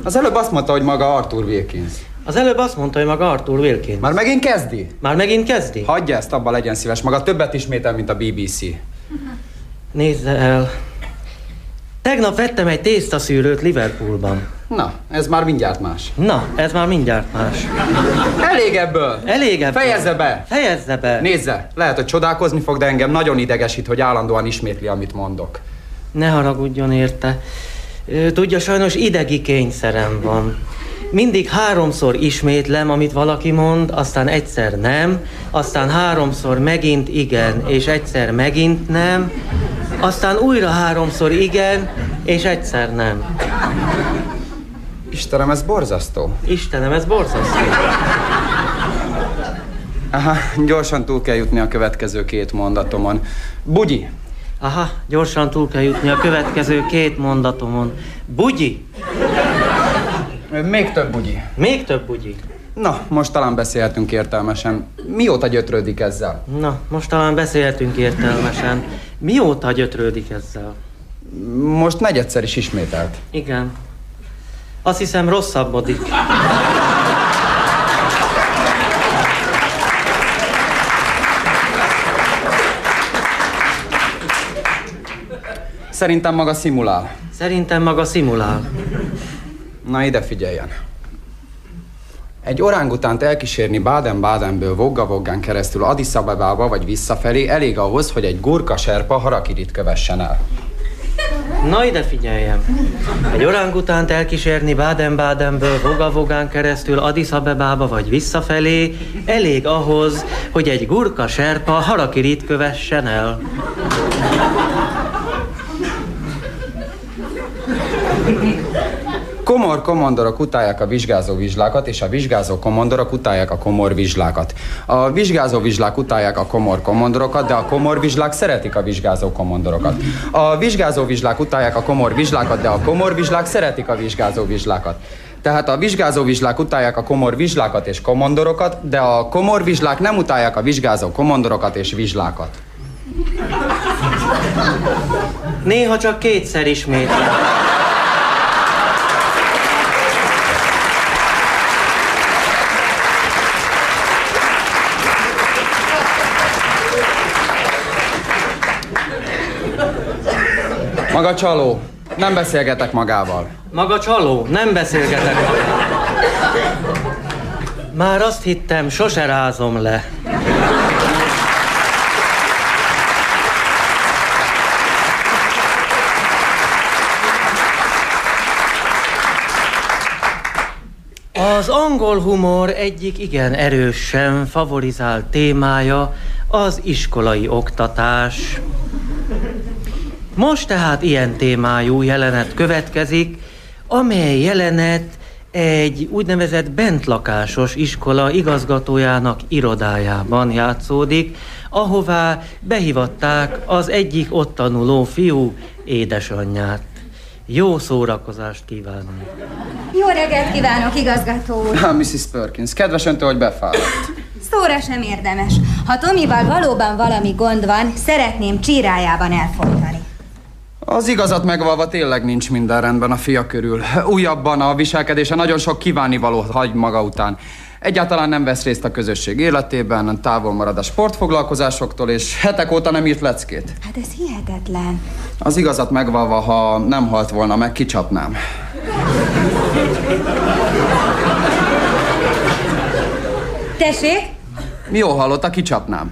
[SPEAKER 3] Az előbb azt mondta, hogy maga Arthur Wilkins.
[SPEAKER 4] Az előbb azt mondta, hogy maga Arthur Wilkins.
[SPEAKER 3] Már megint kezdi?
[SPEAKER 4] Már megint kezdi?
[SPEAKER 3] Hagyja ezt, abba legyen szíves. Maga többet ismétel, mint a BBC.
[SPEAKER 4] Nézze el. Tegnap vettem egy tésztaszűrőt Liverpoolban.
[SPEAKER 3] Na, ez már mindjárt más.
[SPEAKER 4] Na, ez már mindjárt más.
[SPEAKER 3] Elég ebből!
[SPEAKER 4] Elég ebből.
[SPEAKER 3] Fejezze be!
[SPEAKER 4] Fejezze be!
[SPEAKER 3] Nézze, lehet, hogy csodálkozni fog, de engem nagyon idegesít, hogy állandóan ismétli, amit mondok.
[SPEAKER 4] Ne haragudjon érte. Tudja, sajnos idegi kényszerem van. Mindig háromszor ismétlem, amit valaki mond, aztán egyszer nem, aztán háromszor megint igen, és egyszer megint nem, aztán újra háromszor igen, és egyszer nem.
[SPEAKER 3] Istenem, ez borzasztó.
[SPEAKER 4] Istenem, ez borzasztó.
[SPEAKER 3] Aha, gyorsan túl kell jutni a következő két mondatomon. Bugyi!
[SPEAKER 4] Aha, gyorsan túl kell jutni a következő két mondatomon. Bugyi!
[SPEAKER 3] Még több bugyi.
[SPEAKER 4] Még több bugyi.
[SPEAKER 3] Na, most talán beszélhetünk értelmesen. Mióta gyötrődik ezzel?
[SPEAKER 4] Na, most talán beszélhetünk értelmesen. Mióta gyötrődik ezzel?
[SPEAKER 3] Most negyedszer is ismételt.
[SPEAKER 4] Igen. Azt hiszem rosszabbodik.
[SPEAKER 3] Szerintem maga szimulál.
[SPEAKER 4] Szerintem maga szimulál.
[SPEAKER 3] Na ide figyeljen. Egy orángutánt elkísérni Baden-Badenből Vogga-Voggán keresztül Addis Abebába vagy visszafelé elég ahhoz, hogy egy gurka serpa harakirit kövessen el.
[SPEAKER 4] Na ide figyeljem. Egy orángutánt elkísérni Baden-Badenből Vogavogán keresztül Addis Abebába vagy visszafelé elég ahhoz, hogy egy gurka serpa harakirit kövessen el.
[SPEAKER 3] Komor komondorok utálják a vizsgázó vizslákat, és a vizsgázó komondorok utálják a komor vizslákat. A vizsgázó vizslák utálják a komor komondorokat, de a komor vizslák szeretik a vizsgázó komondorokat. A vizsgázó vizslák utálják a komor vizslákat, de a komor vizslák szeretik a vizsgázó vizslákat. Tehát a vizsgázó vizslák utálják a komor vizslákat és komondorokat, de a komor vizslák nem utálják a vizsgázó komondorokat és vizslákat.
[SPEAKER 4] Néha csak kétszer ismétlem.
[SPEAKER 3] Maga csaló, nem beszélgetek magával.
[SPEAKER 4] Maga csaló, nem beszélgetek magával. Már azt hittem, sose rázom le. Az angol humor egyik igen erősen favorizált témája az iskolai oktatás. Most tehát ilyen témájú jelenet következik, amely jelenet egy úgynevezett bentlakásos iskola igazgatójának irodájában játszódik, ahová behívatták az egyik ott tanuló fiú édesanyját. Jó szórakozást kívánok!
[SPEAKER 6] Jó reggelt kívánok, igazgató úr!
[SPEAKER 3] Ha, Mrs. Perkins, kedves öntől, hogy befáradt.
[SPEAKER 6] Szóra sem érdemes. Ha Tomival valóban valami gond van, szeretném csírájában elfolytani.
[SPEAKER 3] Az igazat megvalva tényleg nincs minden rendben a fia körül. Újabban a viselkedése nagyon sok kívánivalót hagy maga után. Egyáltalán nem vesz részt a közösség életében, távol marad a sportfoglalkozásoktól, és hetek óta nem írt leckét.
[SPEAKER 6] Hát ez hihetetlen.
[SPEAKER 3] Az igazat megvalva, ha nem halt volna meg, kicsapnám.
[SPEAKER 6] Tessék?
[SPEAKER 3] Jó hallotta, kicsapnám.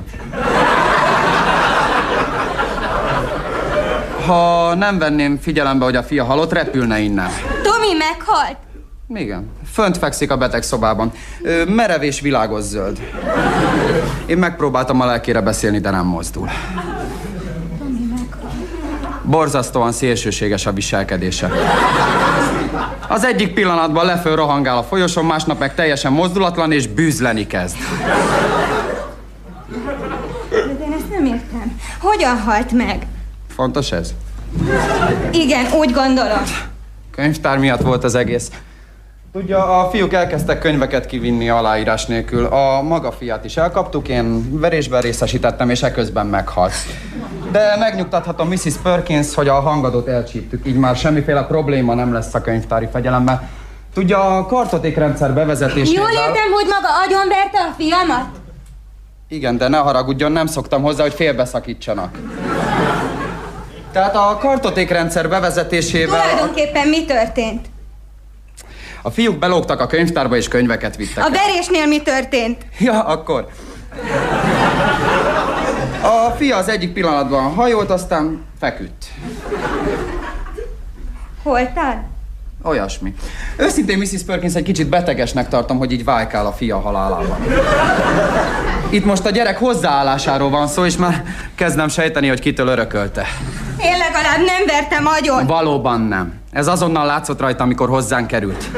[SPEAKER 3] Ha nem venném figyelembe, hogy a fia halott, repülne innen.
[SPEAKER 6] Tomi meghalt?
[SPEAKER 3] Igen. Fönt fekszik a beteg szobában. Ö, merev és világos zöld. Én megpróbáltam a lelkére beszélni, de nem mozdul. Borzasztóan szélsőséges a viselkedése. Az egyik pillanatban leföl rohangál a folyosón, másnap meg teljesen mozdulatlan és bűzleni kezd.
[SPEAKER 6] De én ezt nem értem. Hogyan halt meg?
[SPEAKER 3] Fontos ez?
[SPEAKER 6] Igen, úgy gondolom.
[SPEAKER 3] Könyvtár miatt volt az egész. Tudja, a fiúk elkezdtek könyveket kivinni aláírás nélkül. A maga fiát is elkaptuk, én verésben részesítettem, és eközben meghalt. De megnyugtathatom Mrs. Perkins, hogy a hangadót elcsíptük, így már semmiféle probléma nem lesz a könyvtári fegyelemmel. Tudja, a kartotékrendszer bevezetésével...
[SPEAKER 6] Jól értem, hogy maga agyonverte a fiamat?
[SPEAKER 3] Igen, de ne haragudjon, nem szoktam hozzá, hogy félbeszakítsanak. Tehát a kartotékrendszer bevezetésével...
[SPEAKER 6] Tulajdonképpen mi történt?
[SPEAKER 3] A fiúk belógtak a könyvtárba és könyveket vittek.
[SPEAKER 6] A verésnél mi történt?
[SPEAKER 3] Ja, akkor. A fia az egyik pillanatban hajolt, aztán feküdt.
[SPEAKER 6] Holtán?
[SPEAKER 3] Olyasmi. Őszintén Mrs. Perkins egy kicsit betegesnek tartom, hogy így vájkál a fia halálában. Itt most a gyerek hozzáállásáról van szó, és már kezdem sejteni, hogy kitől örökölte.
[SPEAKER 6] Én legalább nem vertem agyon.
[SPEAKER 3] Valóban nem. Ez azonnal látszott rajta, amikor hozzánk került.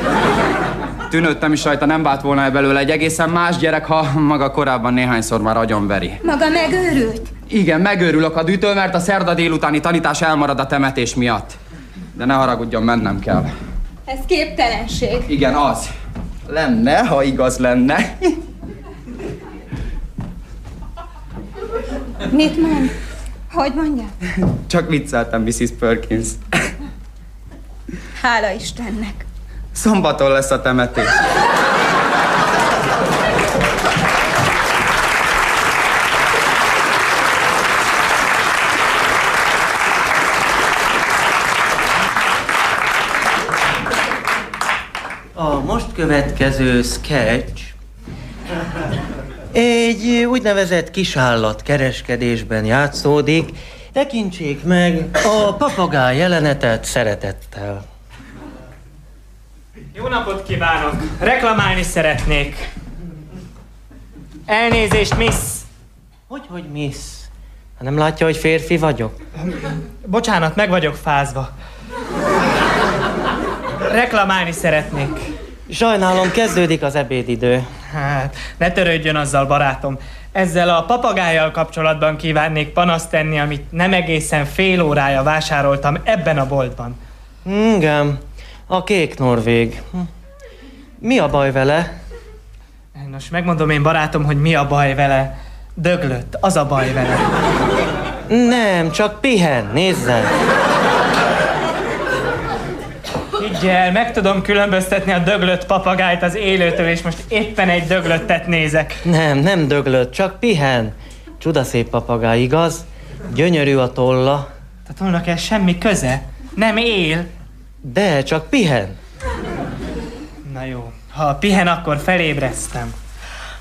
[SPEAKER 3] Tűnődtem is rajta, nem vált volna belőle egy egészen más gyerek, ha maga korábban néhányszor már agyonveri.
[SPEAKER 6] Maga megőrült?
[SPEAKER 3] Igen, megőrülök a dűtől, mert a szerda délutáni tanítás elmarad a temetés miatt. De ne haragudjon, mennem kell.
[SPEAKER 6] Ez képtelenség.
[SPEAKER 3] Igen, az. Lenne, ha igaz lenne.
[SPEAKER 6] Mit mond? Hogy mondja?
[SPEAKER 3] Csak vicceltem, Mrs. Perkins.
[SPEAKER 6] Hála Istennek.
[SPEAKER 3] Szombaton lesz a temetés.
[SPEAKER 4] A most következő sketch egy úgynevezett kisállat kereskedésben játszódik. Tekintsék meg a papagáj jelenetet szeretettel.
[SPEAKER 5] Jó napot kívánok! Reklamálni szeretnék. Elnézést, miss!
[SPEAKER 4] Hogy, hogy miss? Ha nem látja, hogy férfi vagyok?
[SPEAKER 5] Bocsánat, meg vagyok fázva. Reklamálni szeretnék.
[SPEAKER 4] Sajnálom, kezdődik az ebédidő.
[SPEAKER 5] Hát, ne törődjön azzal, barátom. Ezzel a papagájjal kapcsolatban kívánnék panaszt tenni, amit nem egészen fél órája vásároltam ebben a boltban.
[SPEAKER 4] Igen, a kék norvég. Mi a baj vele?
[SPEAKER 5] Nos, megmondom én barátom, hogy mi a baj vele. Döglött, az a baj vele.
[SPEAKER 4] Nem, csak pihen, nézzen.
[SPEAKER 5] Higgy el, meg tudom különböztetni a döglött papagájt az élőtől, és most éppen egy döglöttet nézek.
[SPEAKER 4] Nem, nem döglött, csak pihen. Csudaszép papagáj, igaz? Gyönyörű a tolla.
[SPEAKER 5] A tollnak ez semmi köze. Nem él.
[SPEAKER 4] De, csak pihen.
[SPEAKER 5] Na jó, ha pihen, akkor felébreztem.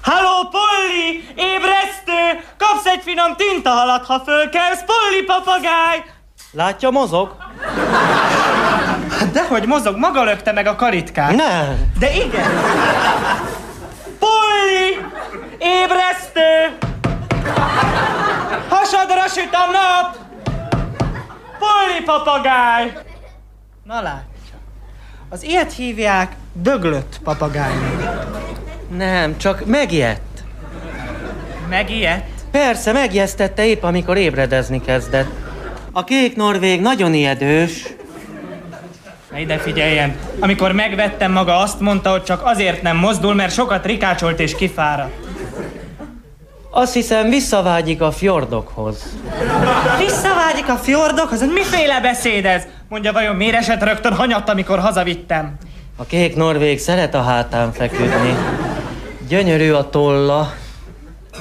[SPEAKER 5] Halló, Polly! Ébresztő! Kapsz egy finom tintahalat, ha fölkelsz, Polly papagáj!
[SPEAKER 4] Látja, mozog?
[SPEAKER 5] Hát dehogy mozog, maga lökte meg a karitkát.
[SPEAKER 4] Nem.
[SPEAKER 5] De igen. Polly! Ébresztő! Hasadra süt a nap! Polly papagáj! Na látja. Az ilyet hívják döglött papagájnak.
[SPEAKER 4] Nem, csak megijedt.
[SPEAKER 5] Megijedt?
[SPEAKER 4] Persze, megjesztette épp, amikor ébredezni kezdett. A kék norvég nagyon ijedős.
[SPEAKER 5] Na ide figyeljen, amikor megvettem maga azt mondta, hogy csak azért nem mozdul, mert sokat rikácsolt és kifáradt.
[SPEAKER 4] Azt hiszem, visszavágyik a fjordokhoz.
[SPEAKER 5] Visszavágyik a fjordokhoz? Ez miféle beszéd ez? Mondja, vajon miért esett rögtön hanyat, amikor hazavittem?
[SPEAKER 4] A kék norvég szeret a hátán feküdni. Gyönyörű a tolla.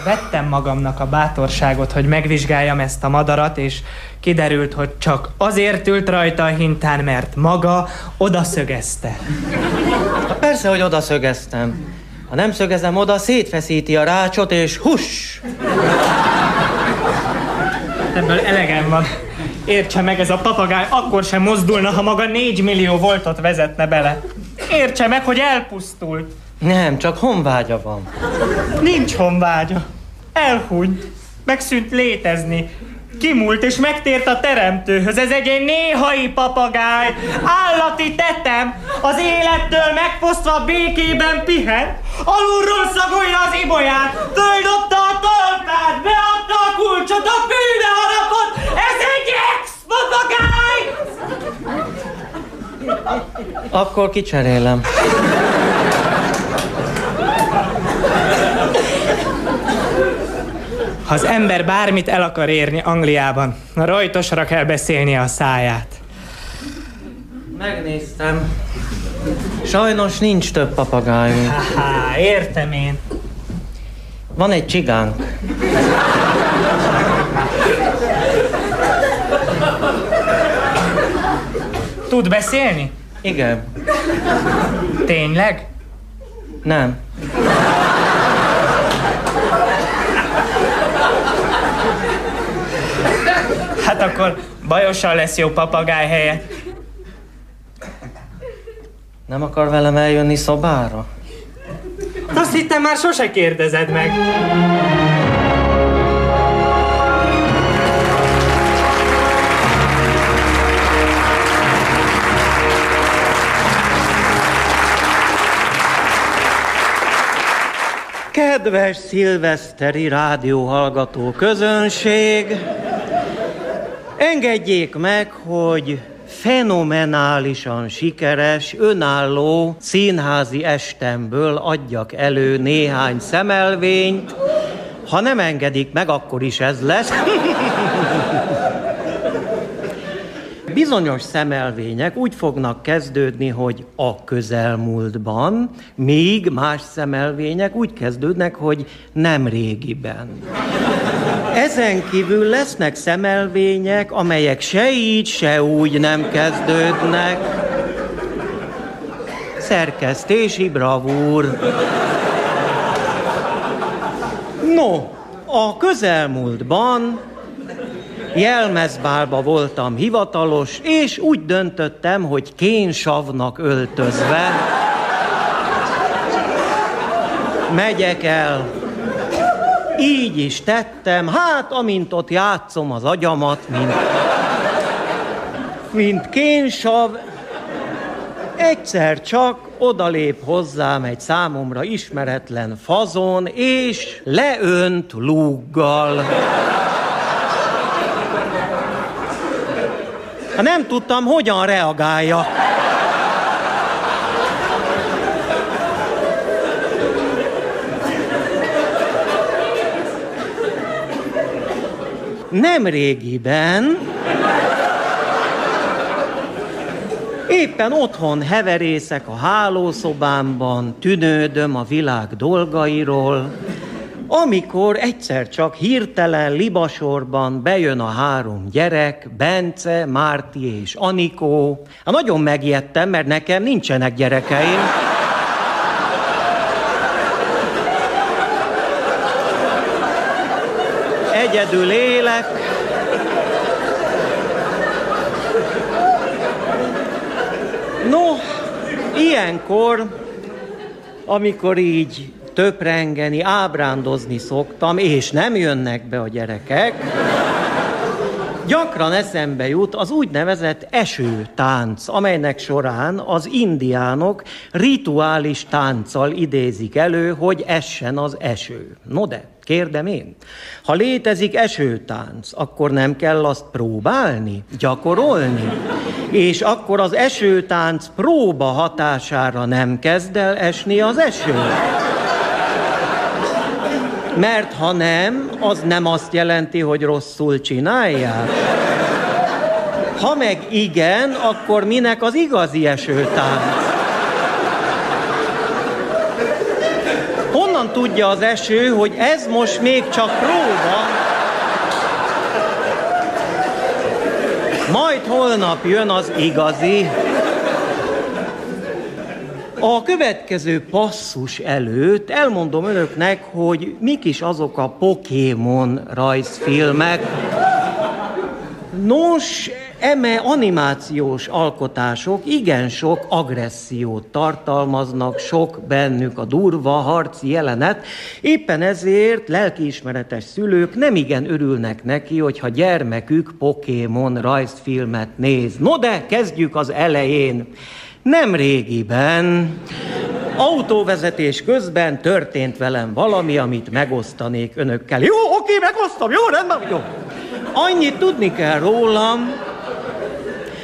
[SPEAKER 5] Vettem magamnak a bátorságot, hogy megvizsgáljam ezt a madarat, és kiderült, hogy csak azért ült rajta a hintán, mert maga odaszögezte.
[SPEAKER 4] Ha persze, hogy odaszögeztem. Ha nem szögezem oda, szétfeszíti a rácsot, és hus!
[SPEAKER 5] Ebből elegem van. Értse meg, ez a papagáj akkor sem mozdulna, ha maga négy millió voltot vezetne bele. Értse meg, hogy elpusztult.
[SPEAKER 4] Nem, csak honvágya van.
[SPEAKER 5] Nincs honvágya. Elhunyt. Megszűnt létezni. Kimúlt és megtért a teremtőhöz. Ez egy, egy néhai papagáj. Állati tetem. Az élettől megfosztva békében pihen. Alulról szagolja az ibolyát. Földobta a tolpát. Beadta a kulcsot. A bűne harapott. Ez egy ex-papagáj!
[SPEAKER 4] Akkor kicserélem.
[SPEAKER 5] Ha az ember bármit el akar érni Angliában, rajtosra kell beszélnie a száját.
[SPEAKER 4] Megnéztem. Sajnos nincs több papagájunk.
[SPEAKER 5] Há, értem én.
[SPEAKER 4] Van egy csigánk.
[SPEAKER 5] Tud beszélni?
[SPEAKER 4] Igen.
[SPEAKER 5] Tényleg?
[SPEAKER 4] Nem.
[SPEAKER 5] Hát akkor bajosan lesz jó papagáj helye.
[SPEAKER 4] Nem akar velem eljönni szobára?
[SPEAKER 5] Azt hittem már sose kérdezed meg.
[SPEAKER 4] Kedves szilveszteri rádióhallgató közönség! Engedjék meg, hogy fenomenálisan sikeres, önálló színházi estemből adjak elő néhány szemelvényt. Ha nem engedik meg, akkor is ez lesz. [LAUGHS] Bizonyos szemelvények úgy fognak kezdődni, hogy a közelmúltban, míg más szemelvények úgy kezdődnek, hogy nem régiben. Ezen kívül lesznek szemelvények, amelyek se így, se úgy nem kezdődnek. Szerkesztési bravúr. No, a közelmúltban jelmezbálba voltam hivatalos, és úgy döntöttem, hogy kénsavnak öltözve megyek el. Így is tettem, hát amint ott játszom az agyamat, mint, mint kénsav, egyszer csak odalép hozzám egy számomra ismeretlen fazon, és leönt lúggal. Ha nem tudtam, hogyan reagálja. Nem régiben Éppen otthon heverészek a hálószobámban, tűnődöm a világ dolgairól, amikor egyszer csak hirtelen libasorban bejön a három gyerek, Bence, Márti és Anikó. Hát nagyon megijedtem, mert nekem nincsenek gyerekeim. Egyedül élek. No, ilyenkor, amikor így töprengeni, ábrándozni szoktam, és nem jönnek be a gyerekek, gyakran eszembe jut az úgynevezett esőtánc, amelynek során az indiánok rituális tánccal idézik elő, hogy essen az eső. No de, kérdem én, ha létezik esőtánc, akkor nem kell azt próbálni, gyakorolni? És akkor az esőtánc próba hatására nem kezd el esni az eső? Mert ha nem, az nem azt jelenti, hogy rosszul csinálják. Ha meg igen, akkor minek az igazi esőtánc? Honnan tudja az eső, hogy ez most még csak próba? Majd holnap jön az igazi. A következő passzus előtt elmondom önöknek, hogy mik is azok a Pokémon rajzfilmek. Nos, eme animációs alkotások igen sok agressziót tartalmaznak, sok bennük a durva harci jelenet, éppen ezért lelkiismeretes szülők nem igen örülnek neki, hogyha gyermekük Pokémon rajzfilmet néz. No de kezdjük az elején. Nem régiben autóvezetés közben történt velem valami, amit megosztanék önökkel. Jó, oké, megosztom, jó, rendben, jó. Annyit tudni kell rólam,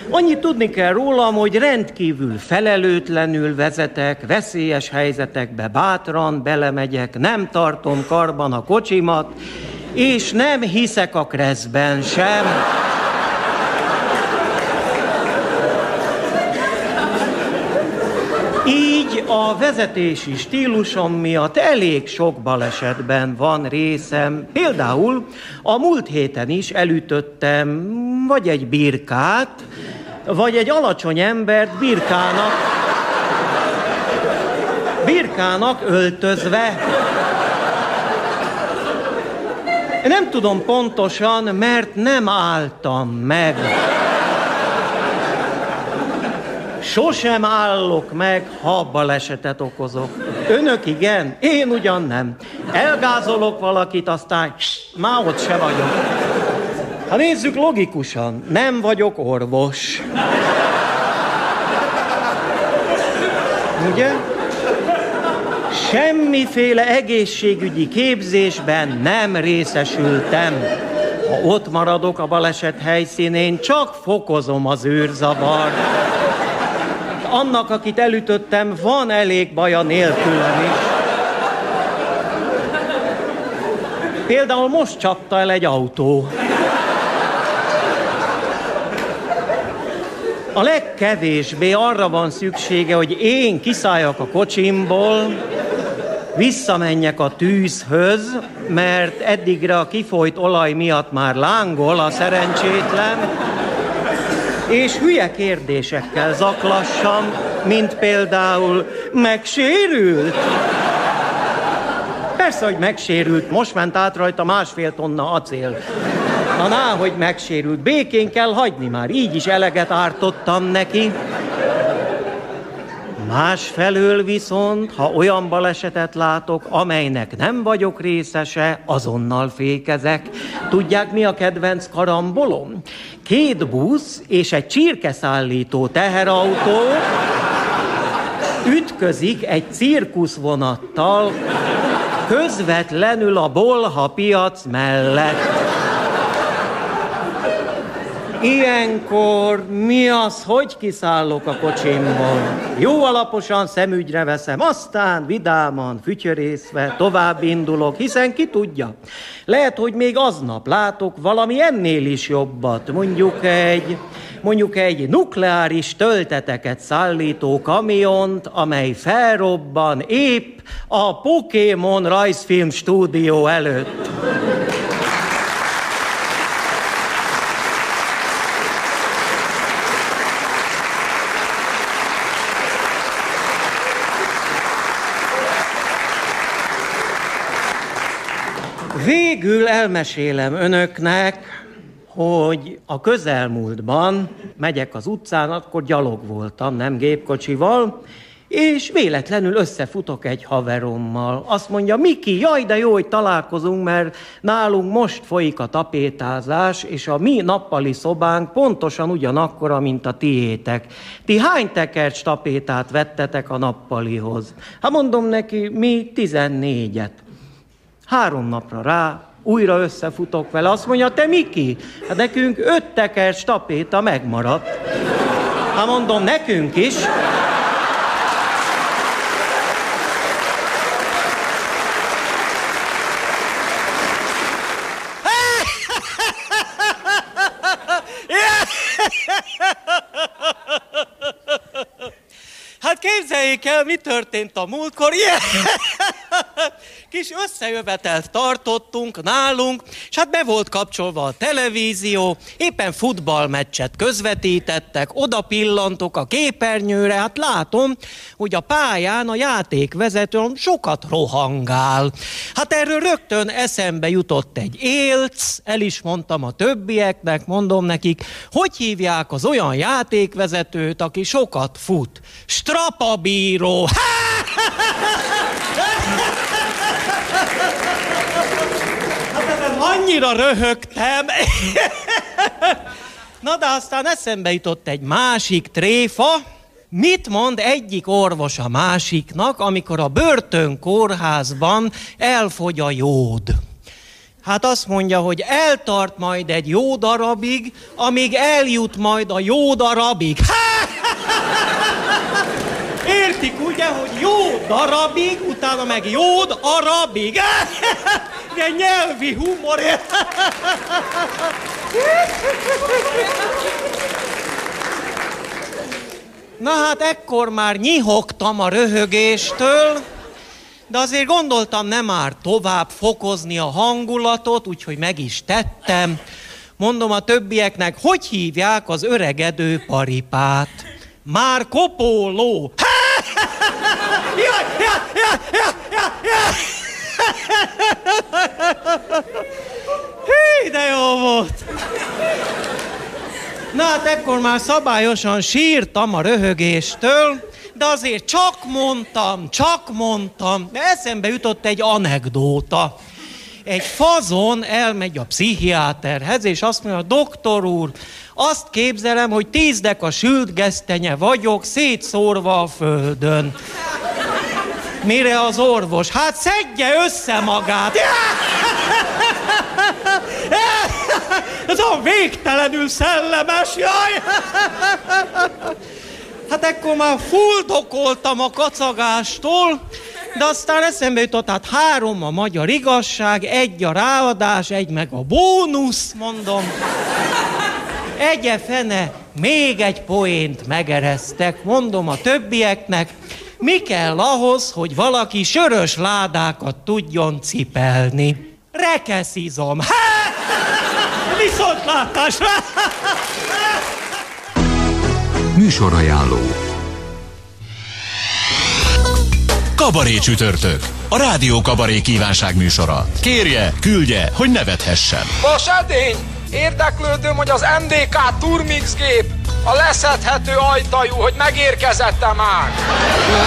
[SPEAKER 4] Annyit tudni kell rólam, hogy rendkívül felelőtlenül vezetek, veszélyes helyzetekbe bátran belemegyek, nem tartom karban a kocsimat, és nem hiszek a kreszben sem. Így a vezetési stílusom miatt elég sok balesetben van részem. Például a múlt héten is elütöttem vagy egy birkát, vagy egy alacsony embert birkának, birkának öltözve. Nem tudom pontosan, mert nem álltam meg. Sosem állok meg, ha balesetet okozok. Önök igen, én ugyan nem. Elgázolok valakit, aztán már ott se vagyok. Ha nézzük logikusan, nem vagyok orvos. Ugye? Semmiféle egészségügyi képzésben nem részesültem. Ha ott maradok a baleset helyszínén, csak fokozom az űrzavart annak, akit elütöttem, van elég baja nélkülem is. Például most csapta el egy autó. A legkevésbé arra van szüksége, hogy én kiszálljak a kocsimból, visszamenjek a tűzhöz, mert eddigre a kifolyt olaj miatt már lángol a szerencsétlen, és hülye kérdésekkel zaklassam, mint például megsérült. Persze, hogy megsérült, most ment át rajta másfél tonna acél. Na, ná, hogy megsérült, békén kell hagyni már, így is eleget ártottam neki. Másfelől viszont, ha olyan balesetet látok, amelynek nem vagyok részese, azonnal fékezek. Tudják, mi a kedvenc karambolom? Két busz és egy csirkeszállító teherautó ütközik egy cirkuszvonattal közvetlenül a bolha piac mellett. Ilyenkor mi az, hogy kiszállok a kocsimból? Jó alaposan szemügyre veszem, aztán vidáman, fütyörészve tovább indulok, hiszen ki tudja. Lehet, hogy még aznap látok valami ennél is jobbat, mondjuk egy mondjuk egy nukleáris tölteteket szállító kamiont, amely felrobban épp a Pokémon rajzfilm stúdió előtt. Végül elmesélem önöknek, hogy a közelmúltban megyek az utcán, akkor gyalog voltam, nem gépkocsival, és véletlenül összefutok egy haverommal. Azt mondja, Miki, jaj, de jó, hogy találkozunk, mert nálunk most folyik a tapétázás, és a mi nappali szobánk pontosan ugyanakkora, mint a tiétek. Ti hány tekercs tapétát vettetek a nappalihoz? Hát mondom neki, mi tizennégyet. Három napra rá újra összefutok vele, azt mondja, te Miki, hát nekünk öt tekercs tapéta megmaradt. Hát mondom, nekünk is. [LAUGHS] Hát képzeljék el, mi történt a múltkor. [LAUGHS] Yeah! Kis összejövetelt tartottunk nálunk, és hát be volt kapcsolva a televízió, éppen futballmeccset közvetítettek, oda pillantok a képernyőre, hát látom, hogy a pályán a játékvezető sokat rohangál. Hát erről rögtön eszembe jutott egy élc, el is mondtam a többieknek, mondom nekik, hogy hívják az olyan játékvezetőt, aki sokat fut. Strapabíró! [LAUGHS] Hát ezen annyira röhögtem. Na de aztán eszembe jutott egy másik tréfa, Mit mond egyik orvos a másiknak, amikor a börtönkórházban elfogy a jód? Hát azt mondja, hogy eltart majd egy jó darabig, amíg eljut majd a jó darabig. [LAUGHS] Értik ugye, hogy jó darabig, utána meg jód arabig. De [LAUGHS] nyelvi humor. [LAUGHS] Na hát ekkor már nyihogtam a röhögéstől, de azért gondoltam nem már tovább fokozni a hangulatot, úgyhogy meg is tettem. Mondom a többieknek, hogy hívják az öregedő paripát? Már kopóló. Ja, ja, ja, ja, ja, ja. Hí, de jó volt. Na hát ekkor már szabályosan sírtam a röhögéstől, de azért csak mondtam, csak mondtam, de eszembe jutott egy anekdóta. Egy fazon elmegy a pszichiáterhez, és azt mondja, doktor úr, azt képzelem, hogy tízdek a sült gesztenye vagyok, szétszórva a földön. Mire az orvos? Hát szedje össze magát! [LAUGHS] Ez a végtelenül szellemes, jaj! Hát ekkor már fuldokoltam a kacagástól, de aztán eszembe jutott, hát három a magyar igazság, egy a ráadás, egy meg a bónusz, mondom. Egye fene, még egy poént megereztek, mondom a többieknek, mi kell ahhoz, hogy valaki sörös ládákat tudjon cipelni? Rekeszizom. Viszontlátásra!
[SPEAKER 11] Műsorajánló
[SPEAKER 12] Kabaré csütörtök. A Rádió Kabaré kívánság műsora. Kérje, küldje, hogy nevethessen.
[SPEAKER 13] Vas edény! Érdeklődöm, hogy az MDK Turmix gép a leszedhető ajtajú, hogy megérkezette már.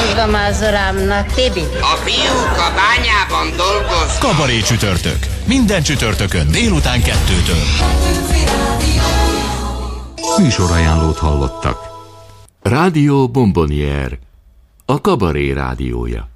[SPEAKER 14] Mondom az urámnak, Tibi.
[SPEAKER 15] A fiúk a bányában dolgoz.
[SPEAKER 12] Kabaré csütörtök. Minden csütörtökön délután kettőtől.
[SPEAKER 11] Műsorajánlót hallottak.
[SPEAKER 2] Rádió Bombonier, a kabaré rádiója.